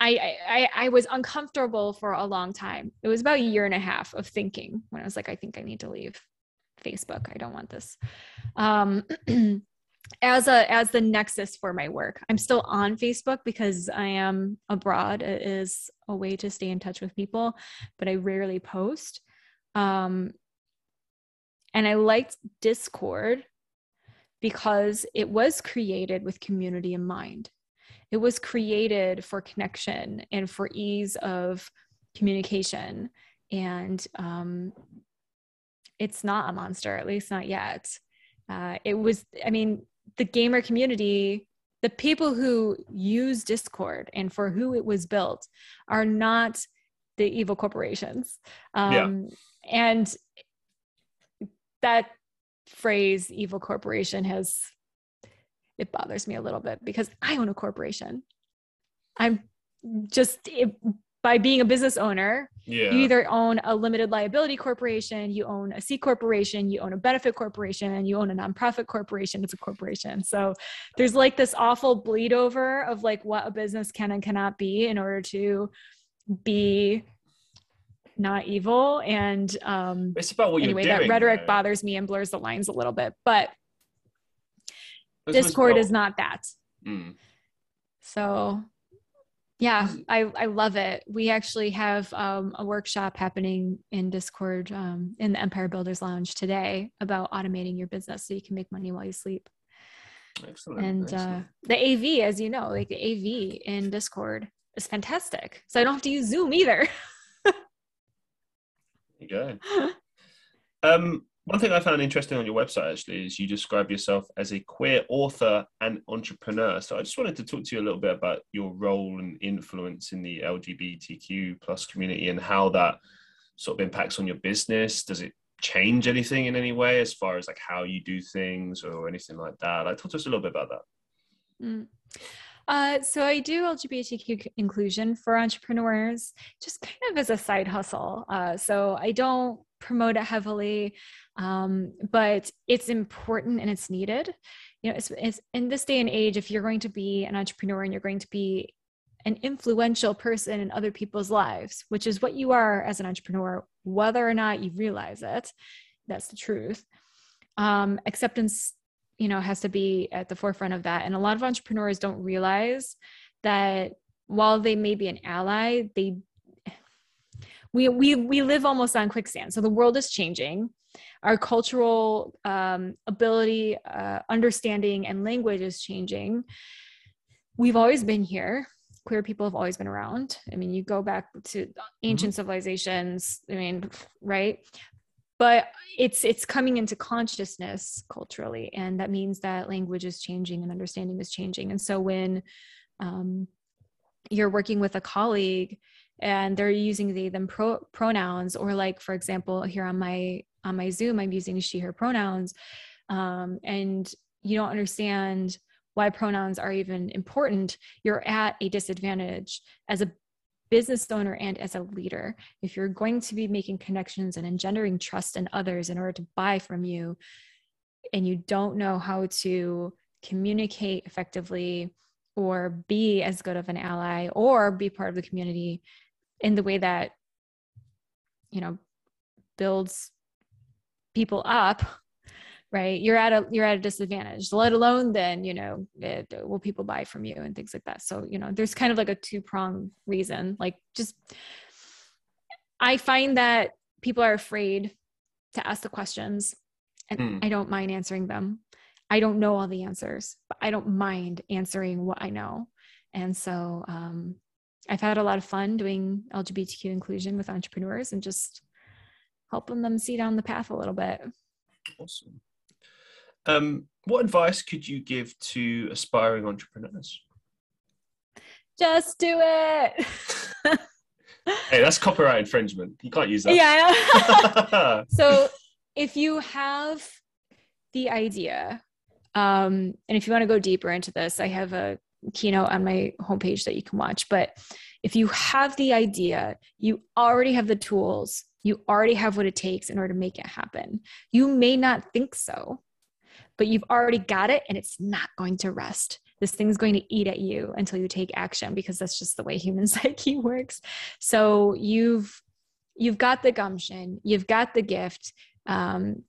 I, I, I was uncomfortable for a long time. It was about a year and a half of thinking when I was like, I think I need to leave Facebook. I don't want this. Um, as a as the nexus for my work i'm still on facebook because i am abroad it is a way to stay in touch with people but i rarely post um and i liked discord because it was created with community in mind. It was created for connection and for ease of communication. And um it's not a monster at least not yet. Uh, it was i mean the gamer community the people who use discord and for who it was built are not the evil corporations. Um, yeah. And that phrase evil corporation has it bothers me a little bit because i own a corporation i'm just it, by being a business owner, yeah. you either own a limited liability corporation, you own a C corporation, you own a benefit corporation, and you own a nonprofit corporation. It's a corporation. So there's like this awful bleed over of like what a business can and cannot be in order to be not evil. And um, it's about what anyway, doing, that rhetoric right? bothers me and blurs the lines a little bit. But Discord is not that. Mm. So Yeah, I, I love it. We actually have um, a workshop happening in Discord um, in the Empire Builders Lounge today about automating your business so you can make money while you sleep. Excellent. And excellent. Uh, the AV, as you know, like the AV in Discord is fantastic. So I don't have to use Zoom either. go. Um, one thing I found interesting on your website actually is you describe yourself as a queer author and entrepreneur. So I just wanted to talk to you a little bit about your role and influence in the LGBTQ plus community and how that sort of impacts on your business. Does it change anything in any way as far as like how you do things or anything like that? Like talk to us a little bit about that. Mm. Uh, so I do LGBTQ inclusion for entrepreneurs, just kind of as a side hustle. Uh, so I don't promote it heavily, um, but it's important and it's needed. You know, it's, it's in this day and age, if you're going to be an entrepreneur and you're going to be an influential person in other people's lives, which is what you are as an entrepreneur, whether or not you realize it. That's the truth. Um, acceptance, you know, has to be at the forefront of that. And a lot of entrepreneurs don't realize that while they may be an ally, they we we we live almost on quicksand. So the world is changing. Our cultural um, ability, uh, understanding, and language is changing. We've always been here. Queer people have always been around. I mean, you go back to ancient mm-hmm. civilizations. I mean, right? But it's it's coming into consciousness culturally, and that means that language is changing and understanding is changing. And so when um, you're working with a colleague and they're using they them pro- pronouns or like for example here on my on my zoom i'm using she her pronouns um, and you don't understand why pronouns are even important you're at a disadvantage as a business owner and as a leader. If you're going to be making connections and engendering trust in others in order to buy from you and you don't know how to communicate effectively or be as good of an ally or be part of the community in the way that you know builds people up right you're at a you're at a disadvantage let alone then you know it, will people buy from you and things like that so you know there's kind of like a two prong reason like just i find that people are afraid to ask the questions and mm. i don't mind answering them i don't know all the answers but i don't mind answering what i know and so um, I've had a lot of fun doing LGBTQ inclusion with entrepreneurs and just helping them see down the path a little bit. Awesome. Um, what advice could you give to aspiring entrepreneurs? Just do it. hey, that's copyright infringement. You can't use that. Yeah. so if you have the idea, um, and if you want to go deeper into this, I have a keynote on my homepage that you can watch. But if you have the idea, you already have the tools, you already have what it takes in order to make it happen. You may not think so, but you've already got it and it's not going to rest. This thing's going to eat at you until you take action because that's just the way human psyche works. So you've you've got the gumption, you've got the gift. Um,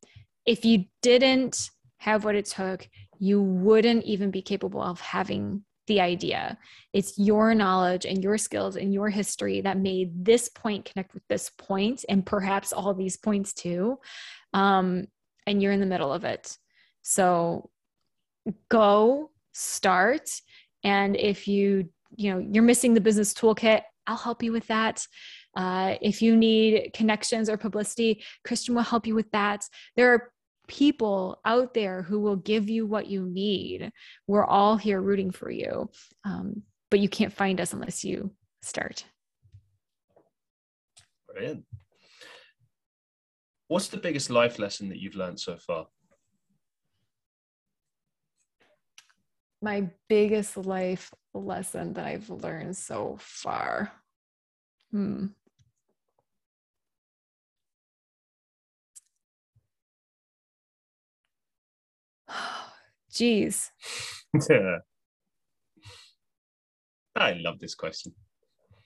if you didn't have what it took, you wouldn't even be capable of having the idea. It's your knowledge and your skills and your history that made this point connect with this point and perhaps all these points too. Um, and you're in the middle of it. So go start. And if you, you know, you're missing the business toolkit, I'll help you with that. Uh, if you need connections or publicity, Christian will help you with that. There are people out there who will give you what you need. We're all here rooting for you, um, but you can't find us unless you start. Brilliant. What's the biggest life lesson that you've learned so far? My biggest life lesson that I've learned so far. Hmm. Geez. yeah. I love this question.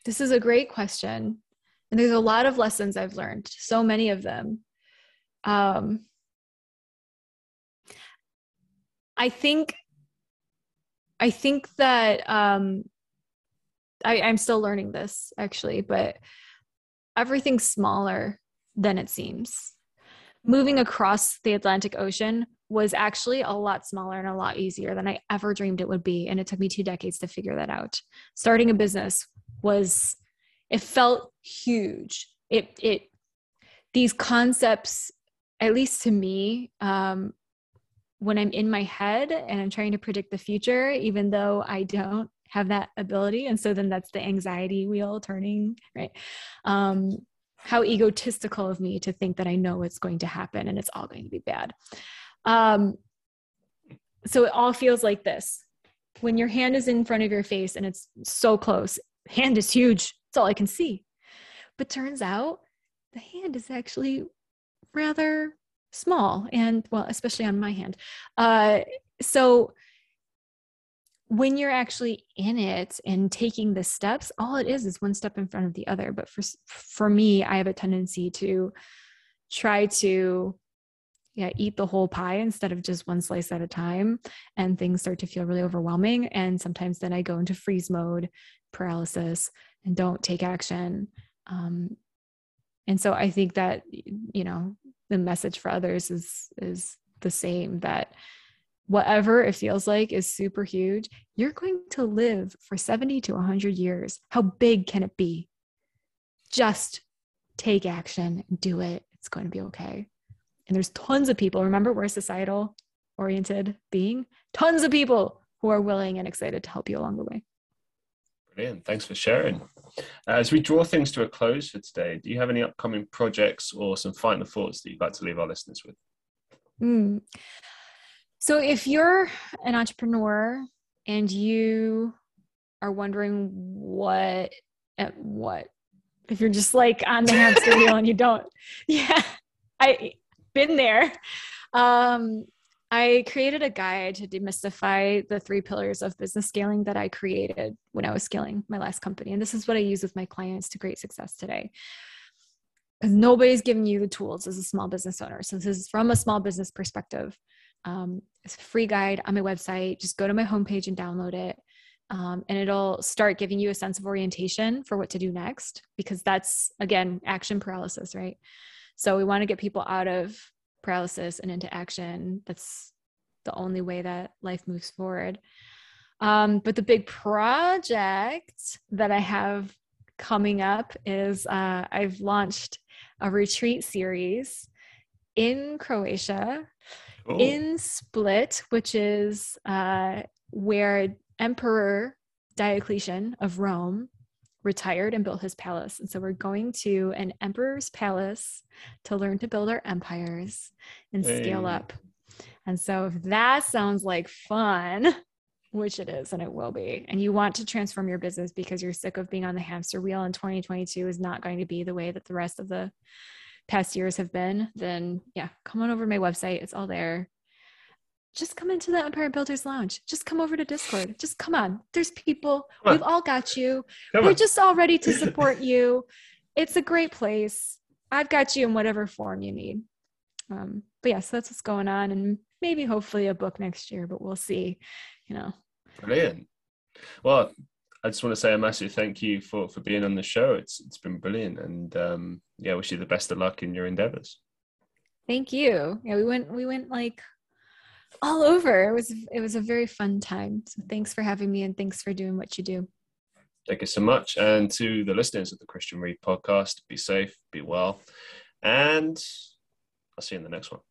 This is a great question. And there's a lot of lessons I've learned, so many of them. Um, I think I think that um, I, I'm still learning this actually, but everything's smaller than it seems. Moving across the Atlantic Ocean was actually a lot smaller and a lot easier than I ever dreamed it would be. And it took me two decades to figure that out. Starting a business was, it felt huge. It, it, these concepts, at least to me, um, when I'm in my head and I'm trying to predict the future, even though I don't have that ability. And so then that's the anxiety wheel turning, right? Um, how egotistical of me to think that I know what's going to happen and it's all going to be bad. Um, so it all feels like this. When your hand is in front of your face and it's so close, hand is huge. It's all I can see. But turns out the hand is actually rather small and well, especially on my hand. Uh, so when you're actually in it and taking the steps, all it is is one step in front of the other. But for for me, I have a tendency to try to yeah eat the whole pie instead of just one slice at a time and things start to feel really overwhelming and sometimes then i go into freeze mode paralysis and don't take action um, and so i think that you know the message for others is is the same that whatever it feels like is super huge you're going to live for 70 to 100 years. How big can it be? Just take action do it. It's going to be okay. And there's tons of people remember we're a societal oriented being? Tons of people who are willing and excited to help you along the way brilliant thanks for sharing as we draw things to a close for today, do you have any upcoming projects or some final thoughts that you'd like to leave our listeners with? Mm. So, if you're an entrepreneur and you are wondering what, eh, what, if you're just like on the hamster wheel and you don't, yeah, I been there. Um, I created a guide to demystify the three pillars of business scaling that I created when I was scaling my last company. And this is what I use with my clients to great success today. Because nobody's giving you the tools as a small business owner. So this is from a small business perspective. Um, it's a free guide on my website. Just go to my homepage and download it. Um, and it'll start giving you a sense of orientation for what to do next, because that's, again, action paralysis, right? So we want to get people out of paralysis and into action. That's the only way that life moves forward. Um, but the big project that I have coming up is uh, I've launched a retreat series in Croatia, oh. in Split, which is uh, where Emperor Diocletian of Rome retired and built his palace. And so we're going to an emperor's palace to learn to build our empires and hey. scale up. And so if that sounds like fun, which it is and it will be, and you want to transform your business because you're sick of being on the hamster wheel and 2022 is not going to be the way that the rest of the past years have been, then yeah, come on over to my website. It's all there just come into the Empire Builders Lounge. Just come over to Discord. Just come on. There's people. We've all got you. Come We're on. just all ready to support you. It's a great place. I've got you in whatever form you need. Um, but yeah, so that's what's going on, and maybe hopefully a book next year. But we'll see. You know. Brilliant. Well, I just want to say a massive thank you for for being on the show. It's it's been brilliant, and um, yeah, wish you the best of luck in your endeavors. Thank you. Yeah, we went we went like all over. It was it was a very fun time. So thanks for having me and thanks for doing what you do. Thank you so much. And to the listeners of the Christian Reeve podcast, be safe, be well, and I'll see you in the next one.